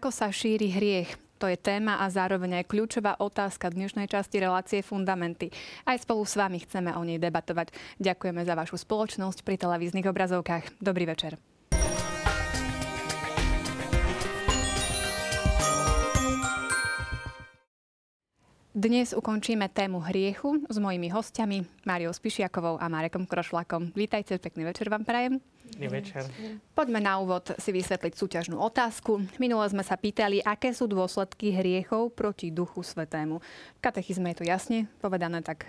Ako sa šíri hriech? To je téma a zároveň aj kľúčová otázka dnešnej časti relácie Fundamenty. Aj spolu s vami chceme o nej debatovať. Ďakujeme za vašu spoločnosť pri televíznych obrazovkách. Dobrý večer. Dnes ukončíme tému hriechu s mojimi hostiami Máriou Spišiakovou a Marekom Krošlakom. Vítajte, pekný večer vám prajem. Pekný večer. Poďme na úvod si vysvetliť súťažnú otázku. Minule sme sa pýtali, aké sú dôsledky hriechov proti Duchu Svetému. V katechizme je to jasne povedané, tak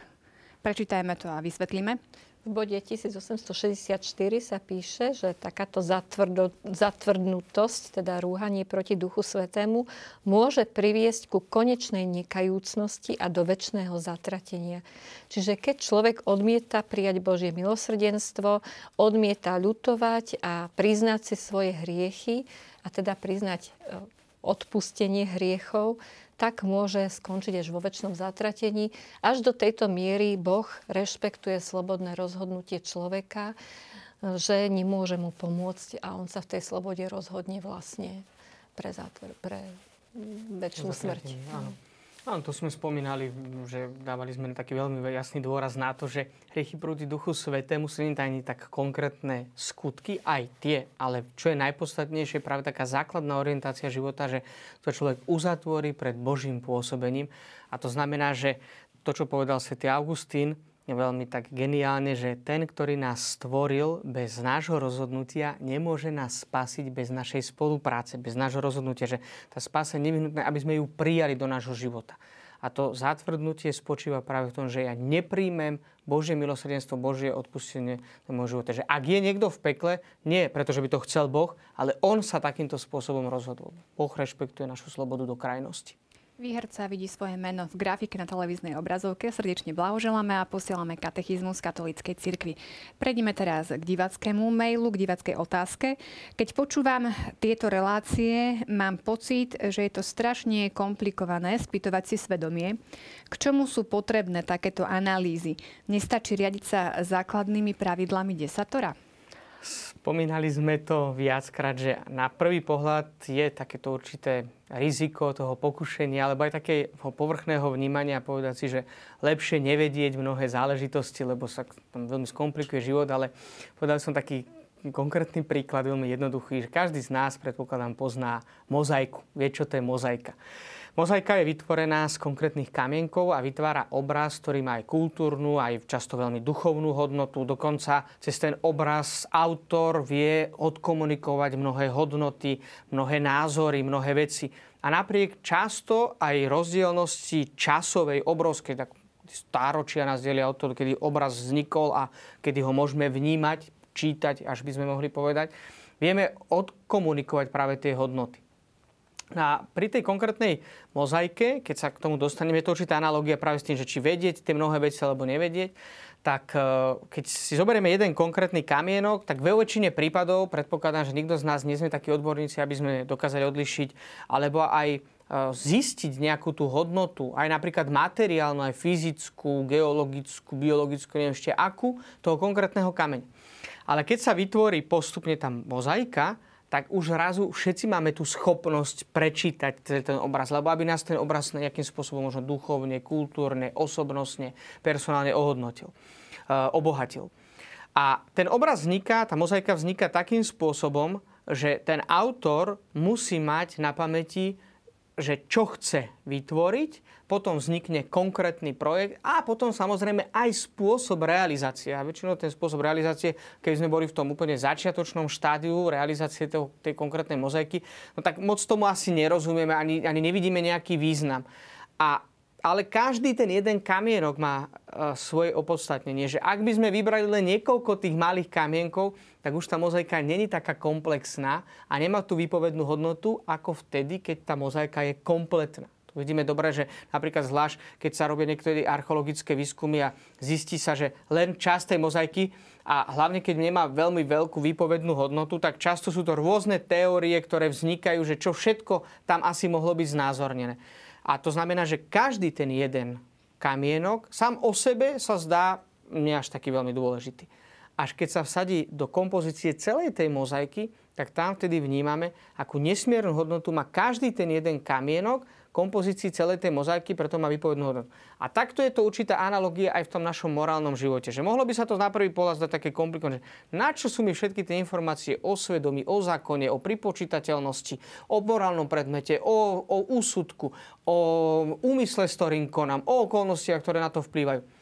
prečítajme to a vysvetlíme. V bode 1864 sa píše, že takáto zatvrdo, zatvrdnutosť, teda rúhanie proti Duchu Svetému, môže priviesť ku konečnej nekajúcnosti a do väčšného zatratenia. Čiže keď človek odmieta prijať Božie milosrdenstvo, odmieta ľutovať a priznať si svoje hriechy, a teda priznať e, odpustenie hriechov, tak môže skončiť až vo väčšnom zatratení. Až do tejto miery Boh rešpektuje slobodné rozhodnutie človeka, že nemôže mu pomôcť a on sa v tej slobode rozhodne vlastne pre, zátvor, pre väčšinu smrť. Áno. Áno, to sme spomínali, že dávali sme taký veľmi jasný dôraz na to, že hriechy proti Duchu Svetému sú nie ani tak konkrétne skutky, aj tie, ale čo je najpodstatnejšie, práve taká základná orientácia života, že to človek uzatvorí pred Božím pôsobením. A to znamená, že to, čo povedal svätý Augustín, je veľmi tak geniálne, že ten, ktorý nás stvoril bez nášho rozhodnutia, nemôže nás spasiť bez našej spolupráce, bez nášho rozhodnutia, že tá spása je nevyhnutná, aby sme ju prijali do nášho života. A to zatvrdnutie spočíva práve v tom, že ja nepríjmem Božie milosrdenstvo, Božie odpustenie do môjho života. Že ak je niekto v pekle, nie pretože by to chcel Boh, ale on sa takýmto spôsobom rozhodol. Boh rešpektuje našu slobodu do krajnosti. Výherca vidí svoje meno v grafike na televíznej obrazovke. Srdečne blahoželáme a posielame katechizmus katolíckej cirkvi. Prejdeme teraz k divackému mailu, k divackej otázke. Keď počúvam tieto relácie, mám pocit, že je to strašne komplikované spýtovať si svedomie. K čomu sú potrebné takéto analýzy? Nestačí riadiť sa základnými pravidlami desatora? Spomínali sme to viackrát, že na prvý pohľad je takéto určité riziko toho pokušenia, alebo aj takého povrchného vnímania, povedať si, že lepšie nevedieť mnohé záležitosti, lebo sa tam veľmi skomplikuje život, ale povedal som taký konkrétny príklad, veľmi jednoduchý, že každý z nás, predpokladám, pozná mozaiku. Vie, čo to je mozaika. Mozaika je vytvorená z konkrétnych kamienkov a vytvára obraz, ktorý má aj kultúrnu, aj často veľmi duchovnú hodnotu. Dokonca cez ten obraz autor vie odkomunikovať mnohé hodnoty, mnohé názory, mnohé veci. A napriek často aj rozdielnosti časovej, obrovskej, tak stáročia nás delia od toho, kedy obraz vznikol a kedy ho môžeme vnímať, čítať, až by sme mohli povedať, vieme odkomunikovať práve tie hodnoty. A pri tej konkrétnej mozaike, keď sa k tomu dostaneme, je to určitá analogia práve s tým, že či vedieť tie mnohé veci alebo nevedieť, tak e, keď si zoberieme jeden konkrétny kamienok, tak ve väčšine prípadov predpokladám, že nikto z nás nie sme takí odborníci, aby sme dokázali odlišiť, alebo aj e, zistiť nejakú tú hodnotu, aj napríklad materiálnu, aj fyzickú, geologickú, biologickú, neviem ešte akú, toho konkrétneho kameňa. Ale keď sa vytvorí postupne tam mozaika, tak už razu všetci máme tú schopnosť prečítať ten obraz, lebo aby nás ten obraz nejakým spôsobom možno duchovne, kultúrne, osobnostne, personálne ohodnotil, uh, obohatil. A ten obraz vzniká, tá mozaika vzniká takým spôsobom, že ten autor musí mať na pamäti, že čo chce vytvoriť potom vznikne konkrétny projekt a potom samozrejme aj spôsob realizácie. A väčšinou ten spôsob realizácie, keď sme boli v tom úplne začiatočnom štádiu realizácie toho, tej konkrétnej mozaiky, no tak moc tomu asi nerozumieme, ani, ani nevidíme nejaký význam. A ale každý ten jeden kamienok má uh, svoje opodstatnenie, že ak by sme vybrali len niekoľko tých malých kamienkov, tak už tá mozaika není taká komplexná a nemá tú výpovednú hodnotu ako vtedy, keď tá mozaika je kompletná. Vidíme dobre, že napríklad zvlášť, keď sa robia niektoré archeologické výskumy a zistí sa, že len časť tej mozaiky a hlavne keď nemá veľmi veľkú výpovednú hodnotu, tak často sú to rôzne teórie, ktoré vznikajú, že čo všetko tam asi mohlo byť znázornené. A to znamená, že každý ten jeden kamienok sám o sebe sa zdá nie až taký veľmi dôležitý. Až keď sa vsadí do kompozície celej tej mozaiky, tak tam vtedy vnímame, akú nesmiernu hodnotu má každý ten jeden kamienok, kompozícii celej tej mozaiky, preto má výpovednú hodnotu. A takto je to určitá analogia aj v tom našom morálnom živote. Že mohlo by sa to na prvý pohľad zdať také komplikované, na čo sú mi všetky tie informácie o svedomí, o zákone, o pripočítateľnosti, o morálnom predmete, o, o úsudku, o úmysle, s ktorým konám, o okolnostiach, ktoré na to vplývajú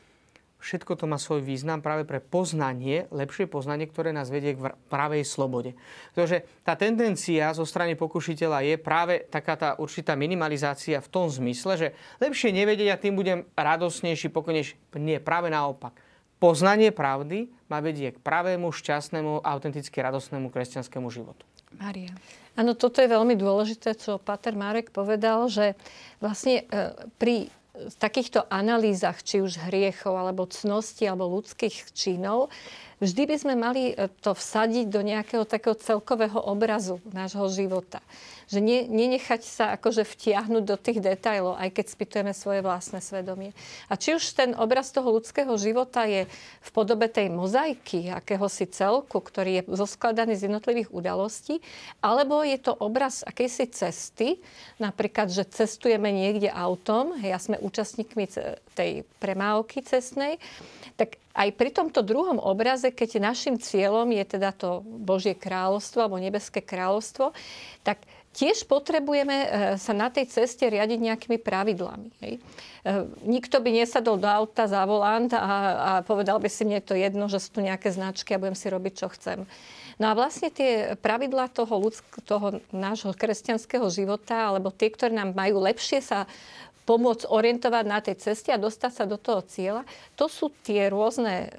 všetko to má svoj význam práve pre poznanie, lepšie poznanie, ktoré nás vedie k pravej slobode. Pretože tá tendencia zo strany pokušiteľa je práve taká tá určitá minimalizácia v tom zmysle, že lepšie nevedieť a tým budem radosnejší, pokojnejší. Nie, práve naopak. Poznanie pravdy má vedie k pravému, šťastnému, autenticky radosnému kresťanskému životu. Maria. Áno, toto je veľmi dôležité, čo Pater Marek povedal, že vlastne e, pri v takýchto analýzach, či už hriechov, alebo cnosti, alebo ľudských činov, vždy by sme mali e, to vsadiť do nejakého takého celkového obrazu nášho života. Že ne, nenechať sa akože vtiahnuť do tých detajlov, aj keď spýtujeme svoje vlastné svedomie. A či už ten obraz toho ľudského života je v podobe tej mozaiky, akéhosi celku, ktorý je zoskladaný z jednotlivých udalostí, alebo je to obraz akejsi cesty, napríklad, že cestujeme niekde autom, ja sme účastníkmi tej premávky cestnej, tak aj pri tomto druhom obraze, keď našim cieľom je teda to Božie kráľovstvo alebo nebeské kráľovstvo, tak tiež potrebujeme e, sa na tej ceste riadiť nejakými pravidlami. Hej. E, nikto by nesadol do auta za volant a, a povedal by si, mne to jedno, že sú tu nejaké značky a budem si robiť, čo chcem. No a vlastne tie pravidlá toho, ľudsk- toho nášho kresťanského života, alebo tie, ktoré nám majú lepšie sa pomôcť orientovať na tej ceste a dostať sa do toho cieľa. To sú tie rôzne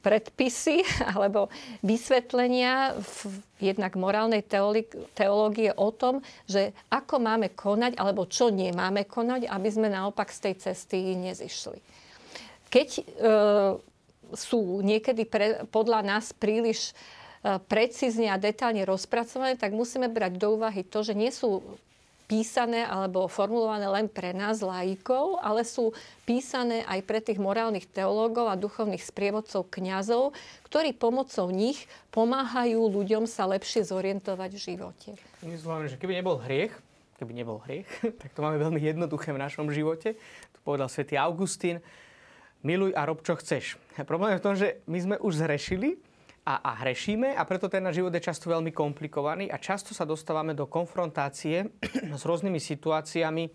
predpisy alebo vysvetlenia v jednak morálnej teológie o tom, že ako máme konať alebo čo nemáme konať, aby sme naopak z tej cesty nezišli. Keď e, sú niekedy pre, podľa nás príliš e, precízne a detálne rozpracované, tak musíme brať do úvahy to, že nie sú písané alebo formulované len pre nás, laikov, ale sú písané aj pre tých morálnych teológov a duchovných sprievodcov kňazov, ktorí pomocou nich pomáhajú ľuďom sa lepšie zorientovať v živote. Myslím, že keby nebol hriech, keby nebol hriech, tak to máme veľmi jednoduché v našom živote. Tu povedal svätý Augustín, miluj a rob, čo chceš. Problém je v tom, že my sme už zrešili a, a hrešíme a preto ten náš život je často veľmi komplikovaný a často sa dostávame do konfrontácie s rôznymi situáciami,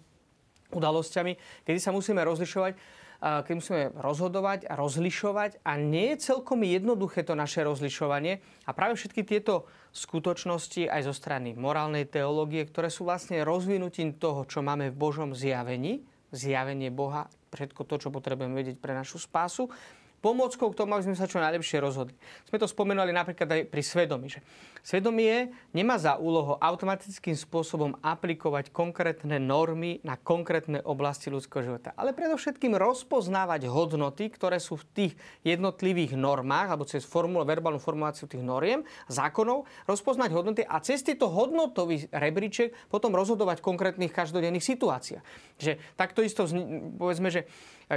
udalosťami, kedy sa musíme rozlišovať, keď musíme rozhodovať a rozlišovať a nie je celkom jednoduché to naše rozlišovanie a práve všetky tieto skutočnosti aj zo strany morálnej teológie, ktoré sú vlastne rozvinutím toho, čo máme v Božom zjavení, zjavenie Boha, všetko to, čo potrebujeme vedieť pre našu spásu, pomôckou k tomu, aby sme sa čo najlepšie rozhodli. Sme to spomenuli napríklad aj pri svedomí. Že svedomie nemá za úlohu automatickým spôsobom aplikovať konkrétne normy na konkrétne oblasti ľudského života, ale predovšetkým rozpoznávať hodnoty, ktoré sú v tých jednotlivých normách alebo cez formulu, verbálnu formuláciu tých noriem, zákonov, rozpoznať hodnoty a cez tieto hodnotový rebríček potom rozhodovať v konkrétnych každodenných situáciách. Že takto isto, povedzme, že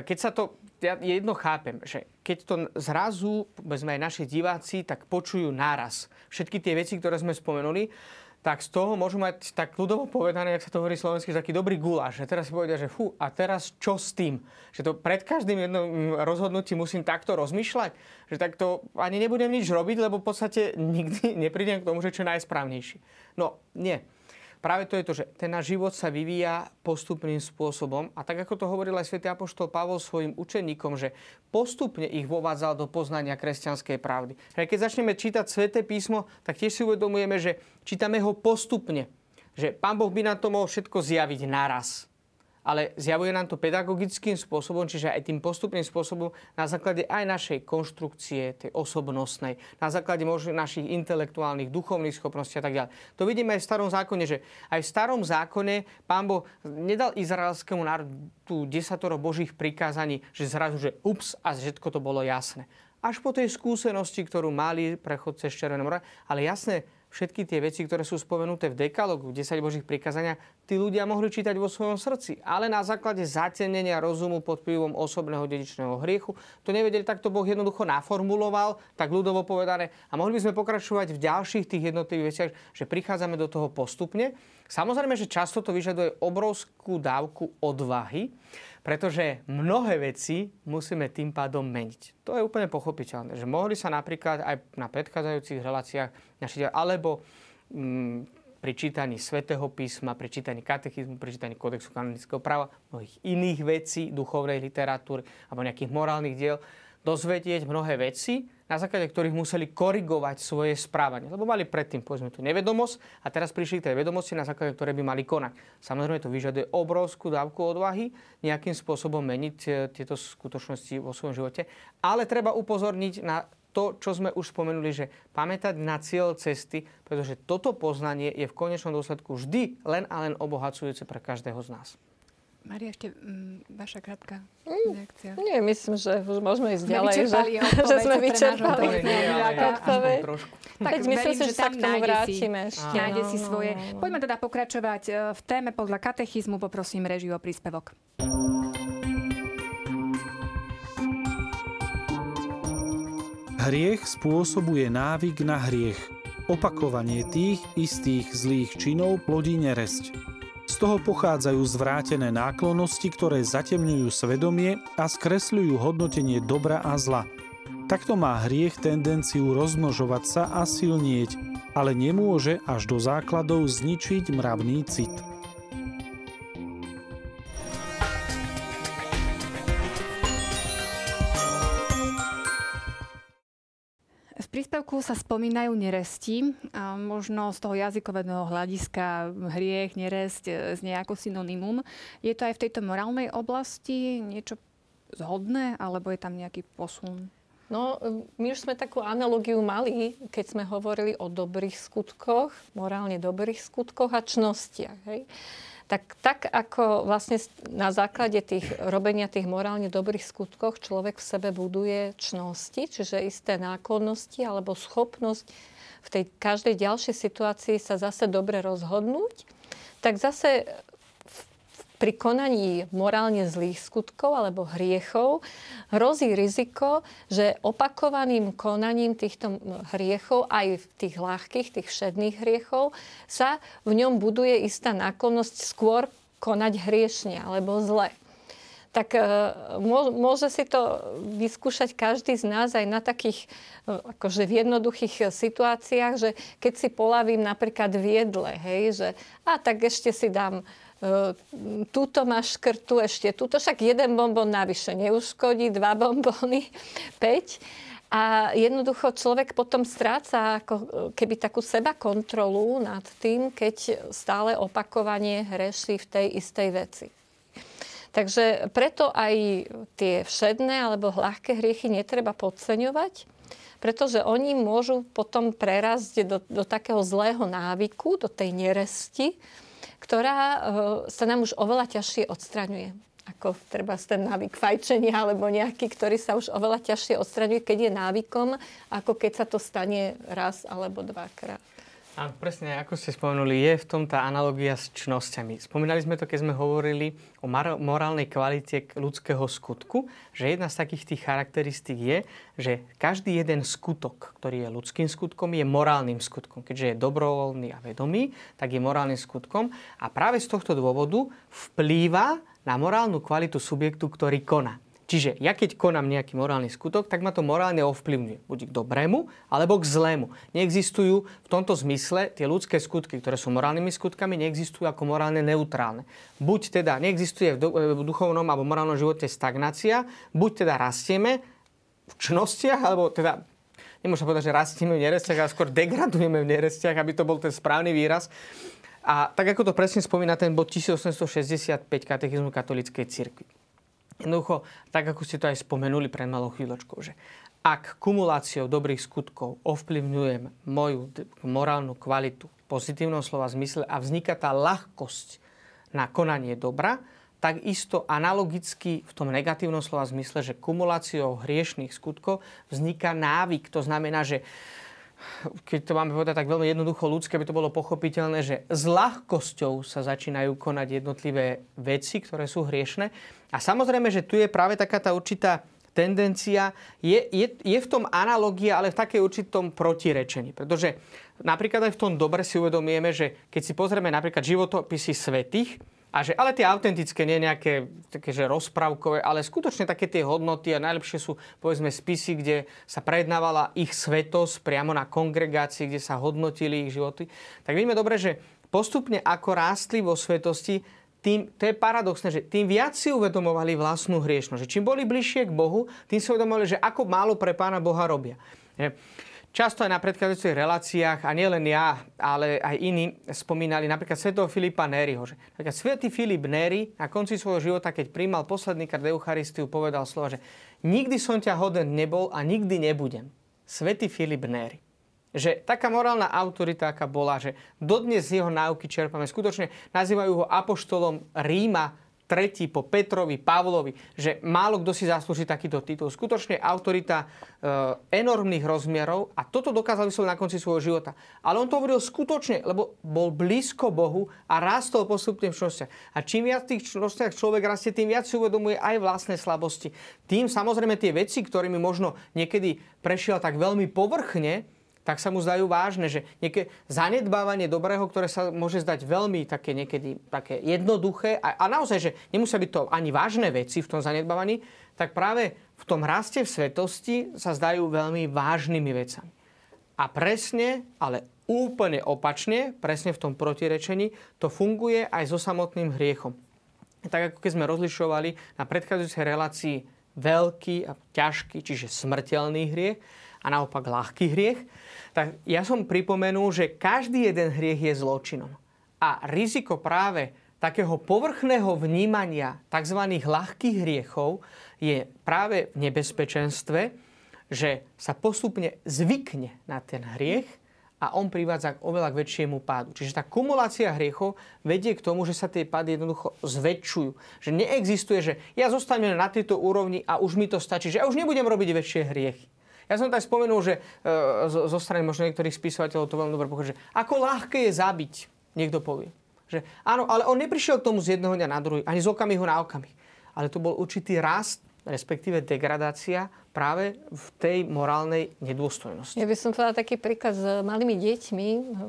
keď sa to, ja jedno chápem, že keď to zrazu, povedzme aj naši diváci, tak počujú náraz všetky tie veci, ktoré sme spomenuli, tak z toho môžu mať tak ľudovo povedané, ak sa to hovorí slovensky, taký dobrý guláš. Že teraz si povedia, že fú, a teraz čo s tým? Že to pred každým jedným rozhodnutím musím takto rozmýšľať? Že takto ani nebudem nič robiť, lebo v podstate nikdy neprídem k tomu, že čo je najsprávnejší. No, nie práve to je to, že ten náš život sa vyvíja postupným spôsobom a tak ako to hovoril aj svätý Apoštol Pavol svojim učeníkom, že postupne ich vovádzal do poznania kresťanskej pravdy. Keď začneme čítať sväté písmo, tak tiež si uvedomujeme, že čítame ho postupne. Že Pán Boh by nám to mohol všetko zjaviť naraz ale zjavuje nám to pedagogickým spôsobom, čiže aj tým postupným spôsobom na základe aj našej konštrukcie, tej osobnostnej, na základe možno našich intelektuálnych, duchovných schopností a tak ďalej. To vidíme aj v starom zákone, že aj v starom zákone pán Boh nedal izraelskému národu tú desatoro božích prikázaní, že zrazu, že ups a všetko to bolo jasné. Až po tej skúsenosti, ktorú mali prechod cez Červené more, ale jasné, všetky tie veci, ktoré sú spomenuté v dekalogu, v 10 Božích prikázania, tí ľudia mohli čítať vo svojom srdci. Ale na základe zatenenia rozumu pod vplyvom osobného dedičného hriechu to nevedeli, tak to Boh jednoducho naformuloval, tak ľudovo povedané. A mohli by sme pokračovať v ďalších tých jednotlivých veciach, že prichádzame do toho postupne. Samozrejme, že často to vyžaduje obrovskú dávku odvahy, pretože mnohé veci musíme tým pádom meniť. To je úplne pochopiteľné, že mohli sa napríklad aj na predchádzajúcich reláciách našiť, alebo mm, pri čítaní svätého písma, pri čítaní katechizmu, pri čítaní kodexu kanonického práva, mnohých iných vecí, duchovnej literatúry alebo nejakých morálnych diel, dozvedieť mnohé veci, na základe ktorých museli korigovať svoje správanie. Lebo mali predtým, povedzme, tú nevedomosť a teraz prišli k tej vedomosti, na základe ktorej by mali konať. Samozrejme, to vyžaduje obrovskú dávku odvahy nejakým spôsobom meniť e, tieto skutočnosti vo svojom živote. Ale treba upozorniť na to, čo sme už spomenuli, že pamätať na cieľ cesty, pretože toto poznanie je v konečnom dôsledku vždy len a len obohacujúce pre každého z nás. Maria, ešte mm, vaša krátka mm, reakcia. Nie, myslím, že už môžeme ísť ďalej. Že, že sme vyčerpali odpoveď. Tak myslím si, že, sa k tomu vrátime si, ešte. Nájde no, si svoje. No, no. Poďme teda pokračovať e, v téme podľa katechizmu. Poprosím režiu o príspevok. Hriech spôsobuje návyk na hriech. Opakovanie tých istých zlých činov plodí neresť. Toho pochádzajú zvrátené náklonnosti, ktoré zatemňujú svedomie a skresľujú hodnotenie dobra a zla. Takto má hriech tendenciu rozmnožovať sa a silnieť, ale nemôže až do základov zničiť mravný cit. Príspevku sa spomínajú neresti. Možno z toho jazykového hľadiska hriech, neresť e, z nejako synonymum. Je to aj v tejto morálnej oblasti niečo zhodné, alebo je tam nejaký posun? No, my už sme takú analogiu mali, keď sme hovorili o dobrých skutkoch, morálne dobrých skutkoch a čnostiach. Hej? Tak, tak ako vlastne na základe tých robenia tých morálne dobrých skutkov človek v sebe buduje čnosti, čiže isté náklonnosti alebo schopnosť v tej každej ďalšej situácii sa zase dobre rozhodnúť, tak zase pri konaní morálne zlých skutkov alebo hriechov hrozí riziko, že opakovaným konaním týchto hriechov, aj tých ľahkých, tých všedných hriechov, sa v ňom buduje istá náklonnosť skôr konať hriešne alebo zle. Tak e, môže si to vyskúšať každý z nás aj na takých e, akože v jednoduchých situáciách, že keď si polavím napríklad v jedle, hej, že a tak ešte si dám túto máš škrtu ešte, túto však jeden bonbon navyše neuškodí, dva bonbony, 5. A jednoducho človek potom stráca ako e, keby takú seba kontrolu nad tým, keď stále opakovanie hreší v tej istej veci. Takže preto aj tie všedné alebo ľahké hriechy netreba podceňovať, pretože oni môžu potom prerásť do, do takého zlého návyku, do tej neresti, ktorá eh, sa nám už oveľa ťažšie odstraňuje ako treba ten návyk fajčenia alebo nejaký, ktorý sa už oveľa ťažšie odstraňuje, keď je návykom, ako keď sa to stane raz alebo dvakrát. Áno, presne, ako ste spomenuli, je v tom tá analogia s čnosťami. Spomínali sme to, keď sme hovorili o morálnej kvalite ľudského skutku, že jedna z takých tých charakteristík je, že každý jeden skutok, ktorý je ľudským skutkom, je morálnym skutkom. Keďže je dobrovoľný a vedomý, tak je morálnym skutkom. A práve z tohto dôvodu vplýva na morálnu kvalitu subjektu, ktorý koná. Čiže ja keď konám nejaký morálny skutok, tak ma to morálne ovplyvňuje. Buď k dobrému, alebo k zlému. Neexistujú v tomto zmysle tie ľudské skutky, ktoré sú morálnymi skutkami, neexistujú ako morálne neutrálne. Buď teda neexistuje v duchovnom alebo morálnom živote stagnácia, buď teda rastieme v čnostiach, alebo teda nemôžem povedať, že rastieme v nerestiach, ale skôr degradujeme v nerestiach, aby to bol ten správny výraz. A tak ako to presne spomína ten bod 1865 katechizmu katolíckej cirkvi. Jednoducho, tak ako ste to aj spomenuli pred malou chvíľočkou, že ak kumuláciou dobrých skutkov ovplyvňujem moju morálnu kvalitu v pozitívnom slova zmysle a vzniká tá ľahkosť na konanie dobra, tak isto analogicky v tom negatívnom slova zmysle, že kumuláciou hriešných skutkov vzniká návyk. To znamená, že keď to máme povedať tak veľmi jednoducho ľudské, by to bolo pochopiteľné, že s ľahkosťou sa začínajú konať jednotlivé veci, ktoré sú hriešne. A samozrejme, že tu je práve taká tá určitá tendencia, je, je, je v tom analogia, ale v takej určitom protirečení. Pretože napríklad aj v tom dobre si uvedomujeme, že keď si pozrieme napríklad životopisy svetých, a že, ale tie autentické, nie nejaké také, že rozprávkové, ale skutočne také tie hodnoty a najlepšie sú povedzme spisy, kde sa prednávala ich svetosť priamo na kongregácii, kde sa hodnotili ich životy. Tak vidíme dobre, že postupne ako rástli vo svetosti, tým, to je paradoxné, že tým viac si uvedomovali vlastnú hriešnosť. Čím boli bližšie k Bohu, tým si uvedomovali, že ako málo pre pána Boha robia. Často aj na predchádzajúcich reláciách, a nielen ja, ale aj iní, spomínali napríklad svetého Filipa Nériho. Že napríklad svetý Filip Néry na konci svojho života, keď príjmal posledný krát Eucharistiu, povedal slova, že nikdy som ťa hoden nebol a nikdy nebudem. Svetý Filip Néry. Že taká morálna autorita, aká bola, že dodnes jeho náuky čerpame, skutočne nazývajú ho apoštolom Ríma, tretí po Petrovi, Pavlovi, že málo kto si zaslúži takýto titul. Skutočne autorita e, enormných rozmerov a toto dokázal vysloviť na konci svojho života. Ale on to hovoril skutočne, lebo bol blízko Bohu a rástol postupne v čnostiach. A čím viac tých čnostiach človek rastie, tým viac si uvedomuje aj vlastné slabosti. Tým samozrejme tie veci, ktorými možno niekedy prešiel tak veľmi povrchne, tak sa mu zdajú vážne, že nejaké zanedbávanie dobrého, ktoré sa môže zdať veľmi také niekedy také jednoduché a, a naozaj, že nemusia byť to ani vážne veci v tom zanedbávaní, tak práve v tom raste v svetosti sa zdajú veľmi vážnymi vecami. A presne, ale úplne opačne, presne v tom protirečení, to funguje aj so samotným hriechom. Tak ako keď sme rozlišovali na predchádzajúcej relácii veľký a ťažký, čiže smrteľný hriech a naopak ľahký hriech, tak ja som pripomenul, že každý jeden hriech je zločinom. A riziko práve takého povrchného vnímania tzv. ľahkých hriechov je práve v nebezpečenstve, že sa postupne zvykne na ten hriech a on privádza k oveľa k väčšiemu pádu. Čiže tá kumulácia hriechov vedie k tomu, že sa tie pády jednoducho zväčšujú. Že neexistuje, že ja zostanem na tejto úrovni a už mi to stačí, že ja už nebudem robiť väčšie hriechy. Ja som tak spomenul, že e, zo, zo strany možno niektorých spisovateľov to veľmi dobre pochopí, že ako ľahké je zabiť, niekto povie. Že, áno, ale on neprišiel k tomu z jedného dňa na druhý, ani z okamihu na okamih. Ale to bol určitý rast respektíve degradácia práve v tej morálnej nedôstojnosti. Ja by som povedala taký príklad s malými deťmi,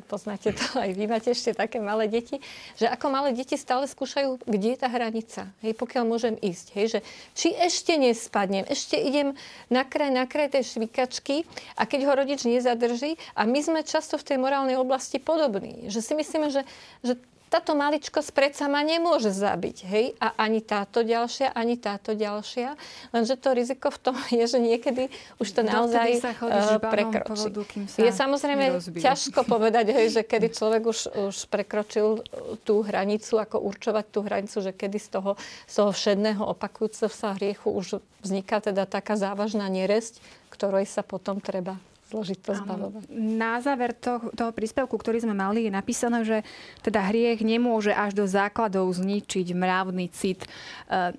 poznáte to aj vy máte ešte také malé deti, že ako malé deti stále skúšajú, kde je tá hranica, hej, pokiaľ môžem ísť, hej, že či ešte nespadnem, ešte idem na kraj, na kraj tej švikačky a keď ho rodič nezadrží a my sme často v tej morálnej oblasti podobní, že si myslíme, že, že táto maličkosť predsa ma nemôže zabiť, hej? A ani táto ďalšia, ani táto ďalšia. Lenže to riziko v tom je, že niekedy už to naozaj uh, prekročí. Je samozrejme nerozbije. ťažko povedať, hej, že kedy človek už, už prekročil tú hranicu, ako určovať tú hranicu, že kedy z toho, z toho všedného opakujúceho sa hriechu už vzniká teda taká závažná neresť, ktorej sa potom treba zložito zbavovať. Na záver toho, toho príspevku, ktorý sme mali, je napísané, že teda hriech nemôže až do základov zničiť mravný cit. E,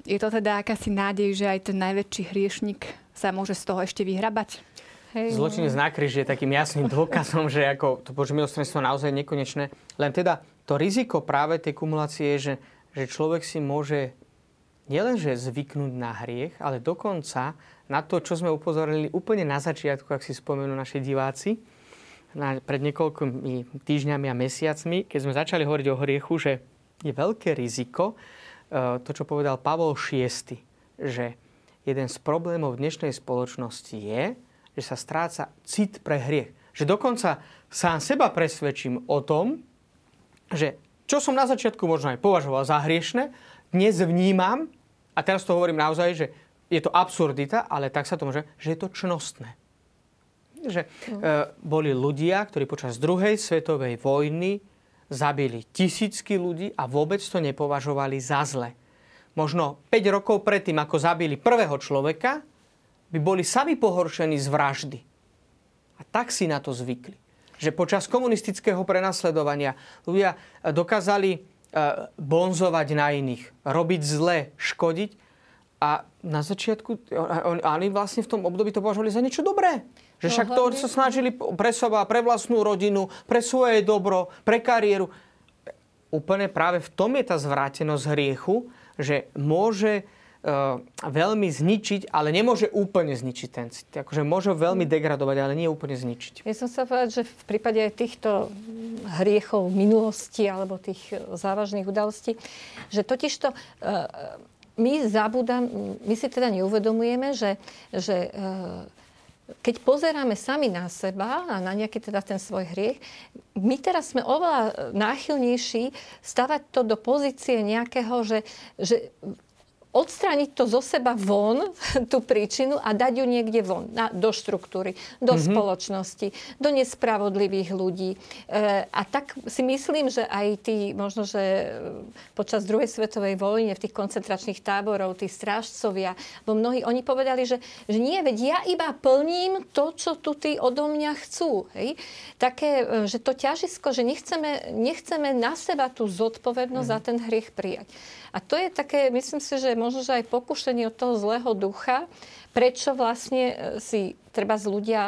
je to teda akási nádej, že aj ten najväčší hriešnik sa môže z toho ešte vyhrabať? Hej. Zločinec na kríži je takým jasným dôkazom, že ako to Bože milostrenstvo naozaj nekonečné. Len teda to riziko práve tej kumulácie je, že, že človek si môže nielenže zvyknúť na hriech, ale dokonca na to, čo sme upozorili úplne na začiatku, ak si spomenú naši diváci, na, pred niekoľkými týždňami a mesiacmi, keď sme začali hovoriť o hriechu, že je veľké riziko, e, to, čo povedal Pavol VI, že jeden z problémov dnešnej spoločnosti je, že sa stráca cit pre hriech. Že dokonca sám seba presvedčím o tom, že čo som na začiatku možno aj považoval za hriešne, dnes vnímam, a teraz to hovorím naozaj, že je to absurdita, ale tak sa to môže, že je to čnostné. Že e, boli ľudia, ktorí počas druhej svetovej vojny zabili tisícky ľudí a vôbec to nepovažovali za zle. Možno 5 rokov predtým, ako zabili prvého človeka, by boli sami pohoršení z vraždy. A tak si na to zvykli. Že počas komunistického prenasledovania ľudia dokázali e, bonzovať na iných, robiť zle, škodiť a na začiatku, oni vlastne v tom období to považovali za niečo dobré. Že však to sa snažili pre seba, pre vlastnú rodinu, pre svoje dobro, pre kariéru. Úplne práve v tom je tá zvrátenosť hriechu, že môže uh, veľmi zničiť, ale nemôže úplne zničiť ten cit. Akože môže veľmi degradovať, ale nie úplne zničiť. Ja som sa povedať, že v prípade aj týchto hriechov minulosti alebo tých závažných udalostí, že totižto uh, my zabudám, my si teda neuvedomujeme, že, že keď pozeráme sami na seba a na nejaký teda ten svoj hriech, my teraz sme oveľa náchylnejší stavať to do pozície nejakého, že, že odstrániť to zo seba von, tú príčinu a dať ju niekde von, na, do štruktúry, do mm-hmm. spoločnosti, do nespravodlivých ľudí. E, a tak si myslím, že aj tí, možno, že e, počas druhej svetovej vojny v tých koncentračných táborov, tí strážcovia, bo mnohí, oni povedali, že, že nie, veď ja iba plním to, čo tu tí odo mňa chcú. Hej? Také, e, že to ťažisko, že nechceme, nechceme na seba tú zodpovednosť mm-hmm. za ten hriech prijať. A to je také, myslím si, že možno, že aj pokušenie od toho zlého ducha, prečo vlastne e, si treba z ľudia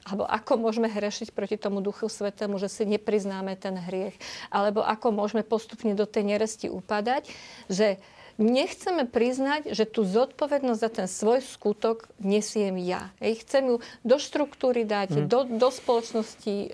alebo ako môžeme hrešiť proti tomu Duchu Svetému, že si nepriznáme ten hriech, alebo ako môžeme postupne do tej neresti upadať, že nechceme priznať, že tú zodpovednosť za ten svoj skutok nesiem ja. Ej, chcem ju do štruktúry dať, hmm. do, do spoločnosti, e,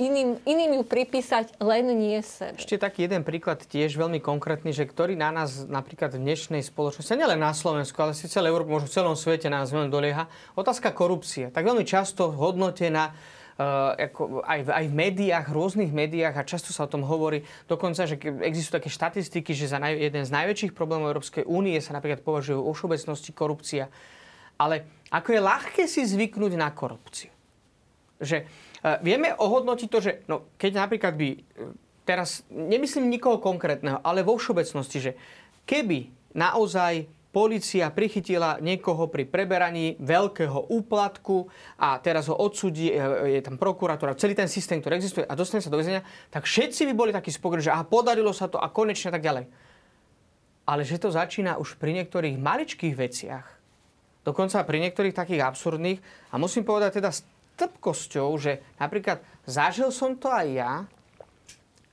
iným, iným ju pripísať, len nie sebe. Ešte taký jeden príklad tiež veľmi konkrétny, že ktorý na nás napríklad v dnešnej spoločnosti, nielen na Slovensku, ale si celé Európe, možno v celom svete nás veľmi dolieha, otázka korupcie. Tak veľmi často hodnotená Eh, ako aj, v, aj v médiách, rôznych médiách a často sa o tom hovorí. Dokonca, že existujú také štatistiky, že za naj, jeden z najväčších problémov Európskej únie sa napríklad považuje o všeobecnosti korupcia. Ale ako je ľahké si zvyknúť na korupciu. Že uh, vieme ohodnotiť to, že no, keď napríklad by, eh, teraz nemyslím nikoho konkrétneho, ale vo všeobecnosti, že keby naozaj Polícia prichytila niekoho pri preberaní veľkého úplatku a teraz ho odsudí, je tam prokurátora, celý ten systém, ktorý existuje a dostane sa do väzenia, tak všetci by boli takí spokojní, že aha, podarilo sa to a konečne tak ďalej. Ale že to začína už pri niektorých maličkých veciach, dokonca pri niektorých takých absurdných a musím povedať teda s trpkosťou, že napríklad zažil som to aj ja,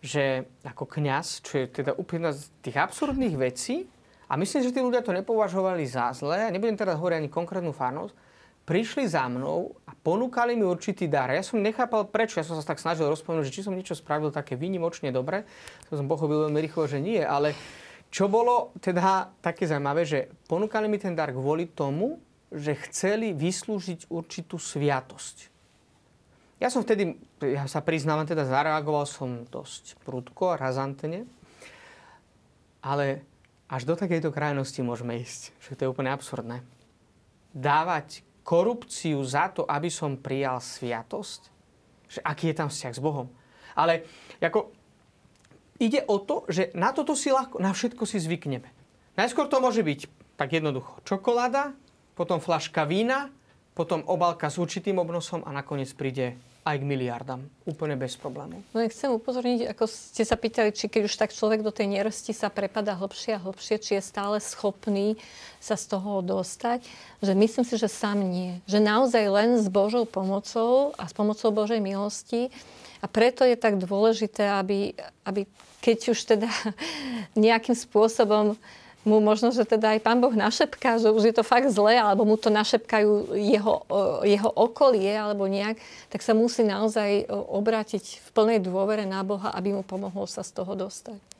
že ako kňaz, čo je teda úplne z tých absurdných vecí, a myslím, že tí ľudia to nepovažovali za zlé, nebudem teraz hovoriť ani konkrétnu farnosť, prišli za mnou a ponúkali mi určitý dar. Ja som nechápal prečo, ja som sa tak snažil rozpomenúť, že či som niečo spravil také výnimočne dobre. To som pochopil veľmi rýchlo, že nie, ale čo bolo teda také zaujímavé, že ponúkali mi ten dar kvôli tomu, že chceli vyslúžiť určitú sviatosť. Ja som vtedy, ja sa priznávam, teda zareagoval som dosť prudko a razantne, ale až do takejto krajnosti môžeme ísť. Že to je úplne absurdné. Dávať korupciu za to, aby som prijal sviatosť? Že aký je tam vzťah s Bohom? Ale ako, ide o to, že na toto si ľahko, na všetko si zvykneme. Najskôr to môže byť tak jednoducho čokoláda, potom flaška vína, potom obálka s určitým obnosom a nakoniec príde aj k miliardám. Úplne bez problémov. No chcem upozorniť, ako ste sa pýtali, či keď už tak človek do tej nerosti sa prepada hlbšie a hlbšie, či je stále schopný sa z toho dostať, že myslím si, že sám nie. Že naozaj len s Božou pomocou a s pomocou Božej milosti a preto je tak dôležité, aby, aby keď už teda nejakým spôsobom mu možno, že teda aj pán Boh našepká, že už je to fakt zlé, alebo mu to našepkajú jeho, jeho okolie, alebo nejak, tak sa musí naozaj obrátiť v plnej dôvere na Boha, aby mu pomohol sa z toho dostať.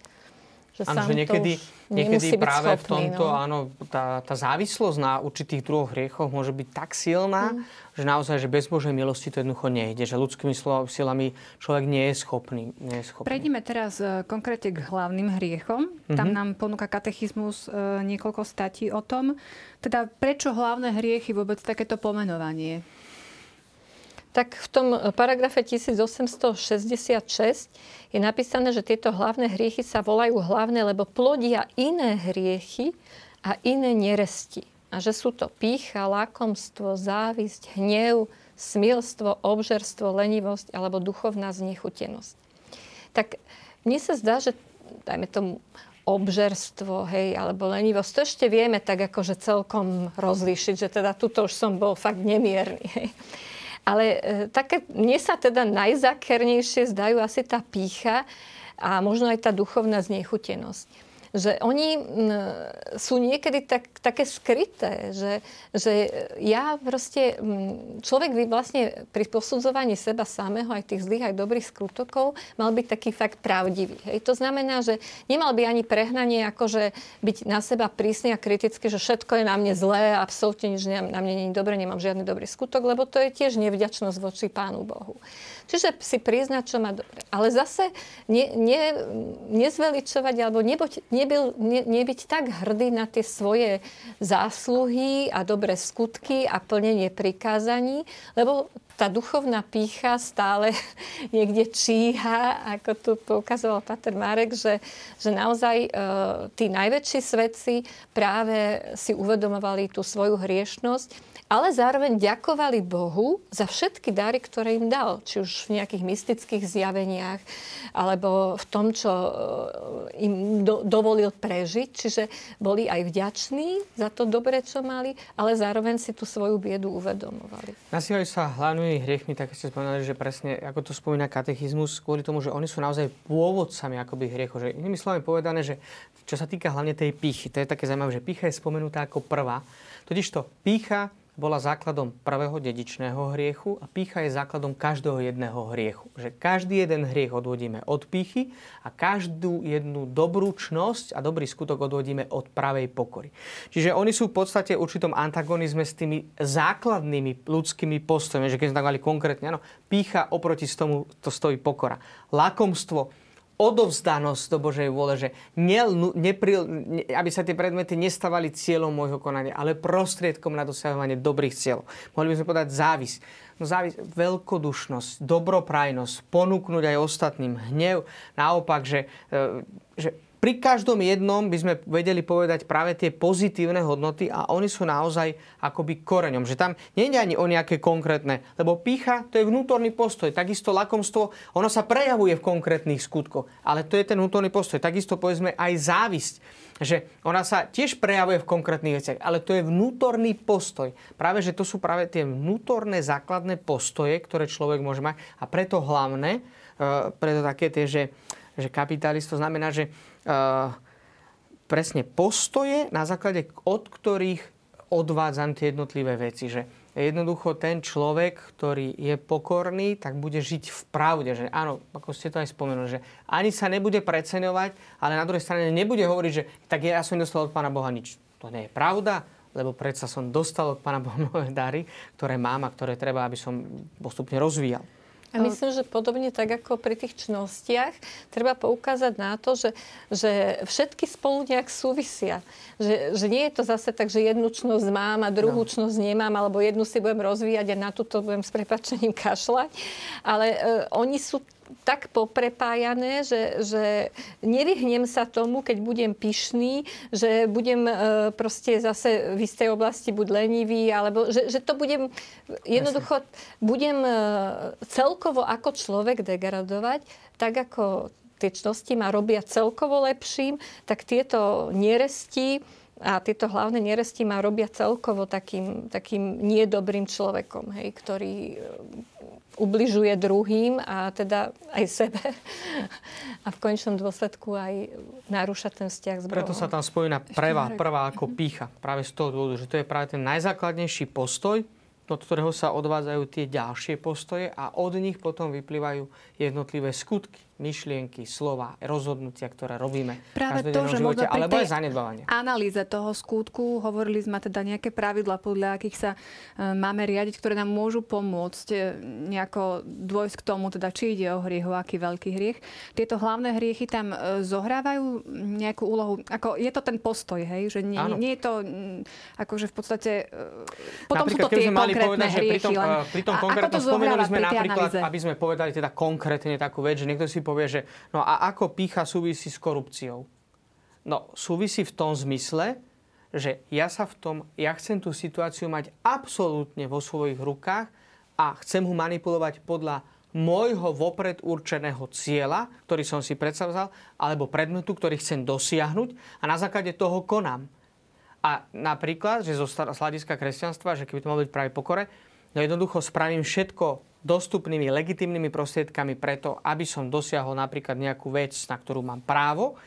Že áno, že niekedy, niekedy práve schopný, v tomto, no. áno, tá, tá závislosť na určitých druhoch hriechov môže byť tak silná, mm. že naozaj, že bez Božej milosti to jednoducho nejde. Že ľudskými silami človek nie je schopný. Nie je schopný. Prejdime teraz uh, konkrétne k hlavným hriechom. Mm-hmm. Tam nám ponúka katechizmus uh, niekoľko statí o tom. Teda prečo hlavné hriechy vôbec takéto pomenovanie? Tak v tom paragrafe 1866 je napísané, že tieto hlavné hriechy sa volajú hlavné, lebo plodia iné hriechy a iné neresti. A že sú to pícha, lakomstvo, závisť, hnev, smilstvo, obžerstvo, lenivosť alebo duchovná znechutenosť. Tak mne sa zdá, že dajme tomu obžerstvo, hej, alebo lenivosť. To ešte vieme tak akože celkom rozlíšiť, že teda tuto už som bol fakt nemierny. Hej. Ale e, také, mne sa teda najzakernejšie zdajú asi tá pícha a možno aj tá duchovná znechutenosť že oni sú niekedy tak, také skryté, že, že ja proste, človek by vlastne pri posudzovaní seba samého, aj tých zlých, aj dobrých skutokov, mal byť taký fakt pravdivý. Hej. To znamená, že nemal by ani prehnanie akože byť na seba prísny a kritický, že všetko je na mne zlé, absolútne nič na mňa nie je dobre, nemám žiadny dobrý skutok, lebo to je tiež nevďačnosť voči Pánu Bohu. Čiže si priznať, čo má dobre. Ale zase ne, ne, nezveličovať alebo nebuď, nebyl, ne, nebyť tak hrdý na tie svoje zásluhy a dobré skutky a plnenie prikázaní, lebo tá duchovná pícha stále niekde číha, ako tu poukazoval Pater Marek, že, že naozaj e, tí najväčší svedci práve si uvedomovali tú svoju hriešnosť ale zároveň ďakovali Bohu za všetky dary, ktoré im dal. Či už v nejakých mystických zjaveniach, alebo v tom, čo eh, im do, dovolil prežiť. Čiže boli aj vďační za to dobre, čo mali, ale zároveň si tú svoju biedu uvedomovali. Nazývajú sa hlavnými hriechmi, tak ste spomínali, že presne, ako to spomína katechizmus, kvôli tomu, že oni sú naozaj pôvodcami akoby hriechov. Že inými slovami povedané, že čo sa týka hlavne tej pýchy, to je také zaujímavé, že pýcha je spomenutá ako prvá. Totižto pýcha bola základom prvého dedičného hriechu a pícha je základom každého jedného hriechu. Že každý jeden hriech odvodíme od pýchy a každú jednu dobrú čnosť a dobrý skutok odvodíme od pravej pokory. Čiže oni sú v podstate určitom antagonizme s tými základnými ľudskými postojmi, že keď sme tak mali konkrétne, áno, pícha oproti tomu to stojí pokora. Lakomstvo odovzdanosť do Božej vôle, že ne, nepri, ne, aby sa tie predmety nestávali cieľom môjho konania, ale prostriedkom na dosahovanie dobrých cieľov. Mohli by sme povedať závis. No závis, veľkodušnosť, dobroprajnosť, ponúknuť aj ostatným hnev. Naopak, že, e, že pri každom jednom by sme vedeli povedať práve tie pozitívne hodnoty a oni sú naozaj akoby koreňom. Že tam nie je ani o nejaké konkrétne, lebo pícha to je vnútorný postoj. Takisto lakomstvo, ono sa prejavuje v konkrétnych skutkoch, ale to je ten vnútorný postoj. Takisto povedzme aj závisť že ona sa tiež prejavuje v konkrétnych veciach, ale to je vnútorný postoj. Práve, že to sú práve tie vnútorné základné postoje, ktoré človek môže mať a preto hlavné, uh, preto také tie, že, že kapitalist to znamená, že presne postoje, na základe od ktorých odvádzam tie jednotlivé veci. Že jednoducho ten človek, ktorý je pokorný, tak bude žiť v pravde. Že áno, ako ste to aj spomenuli, že ani sa nebude preceňovať, ale na druhej strane nebude hovoriť, že tak ja som dostal od Pána Boha nič. To nie je pravda, lebo predsa som dostal od Pána Boha mnohé dary, ktoré mám a ktoré treba, aby som postupne rozvíjal. A myslím, že podobne tak ako pri tých čnostiach, treba poukázať na to, že, že všetky spolu nejak súvisia. Že, že nie je to zase tak, že jednu čnosť mám a druhú no. čnosť nemám, alebo jednu si budem rozvíjať a na túto budem s prepačením kašľať. Ale uh, oni sú tak poprepájané, že, že nevyhnem sa tomu, keď budem pyšný, že budem e, proste zase v istej oblasti buď lenivý, alebo že, že to budem, jednoducho budem e, celkovo ako človek degradovať, tak ako tie čnosti ma robia celkovo lepším, tak tieto neresti a tieto hlavné neresti ma robia celkovo takým, takým niedobrým človekom, hej, ktorý ubližuje druhým a teda aj sebe. A v končnom dôsledku aj narúša ten vzťah s Bohom. Preto sa tam spomína prvá, prvá ako pícha. Práve z toho dôvodu, že to je práve ten najzákladnejší postoj, od ktorého sa odvádzajú tie ďalšie postoje a od nich potom vyplývajú jednotlivé skutky myšlienky, slova, rozhodnutia, ktoré robíme Práve v to, že živote, alebo aj zanedbávanie. analýze toho skutku hovorili sme teda nejaké pravidla, podľa akých sa e, máme riadiť, ktoré nám môžu pomôcť e, nejako dôjsť k tomu, teda či ide o hriech, o aký veľký hriech. Tieto hlavné hriechy tam e, zohrávajú nejakú úlohu. Ako, je to ten postoj, hej? Že nie, nie je to akože v podstate... Potom napríklad, sú to tie konkrétne povedať, hriechy. Pri tom, len, pri tom konkrétnom spomenuli sme napríklad, aby sme povedali teda konkrétne takú vec, že niekto si povie, že no a ako pícha súvisí s korupciou? No, súvisí v tom zmysle, že ja sa v tom, ja chcem tú situáciu mať absolútne vo svojich rukách a chcem ho manipulovať podľa môjho vopred určeného cieľa, ktorý som si predsavzal, alebo predmetu, ktorý chcem dosiahnuť a na základe toho konám. A napríklad, že zo hľadiska kresťanstva, že keby to malo byť práve pokore, no jednoducho spravím všetko dostupnými, legitimnými prostriedkami preto, aby som dosiahol napríklad nejakú vec, na ktorú mám právo,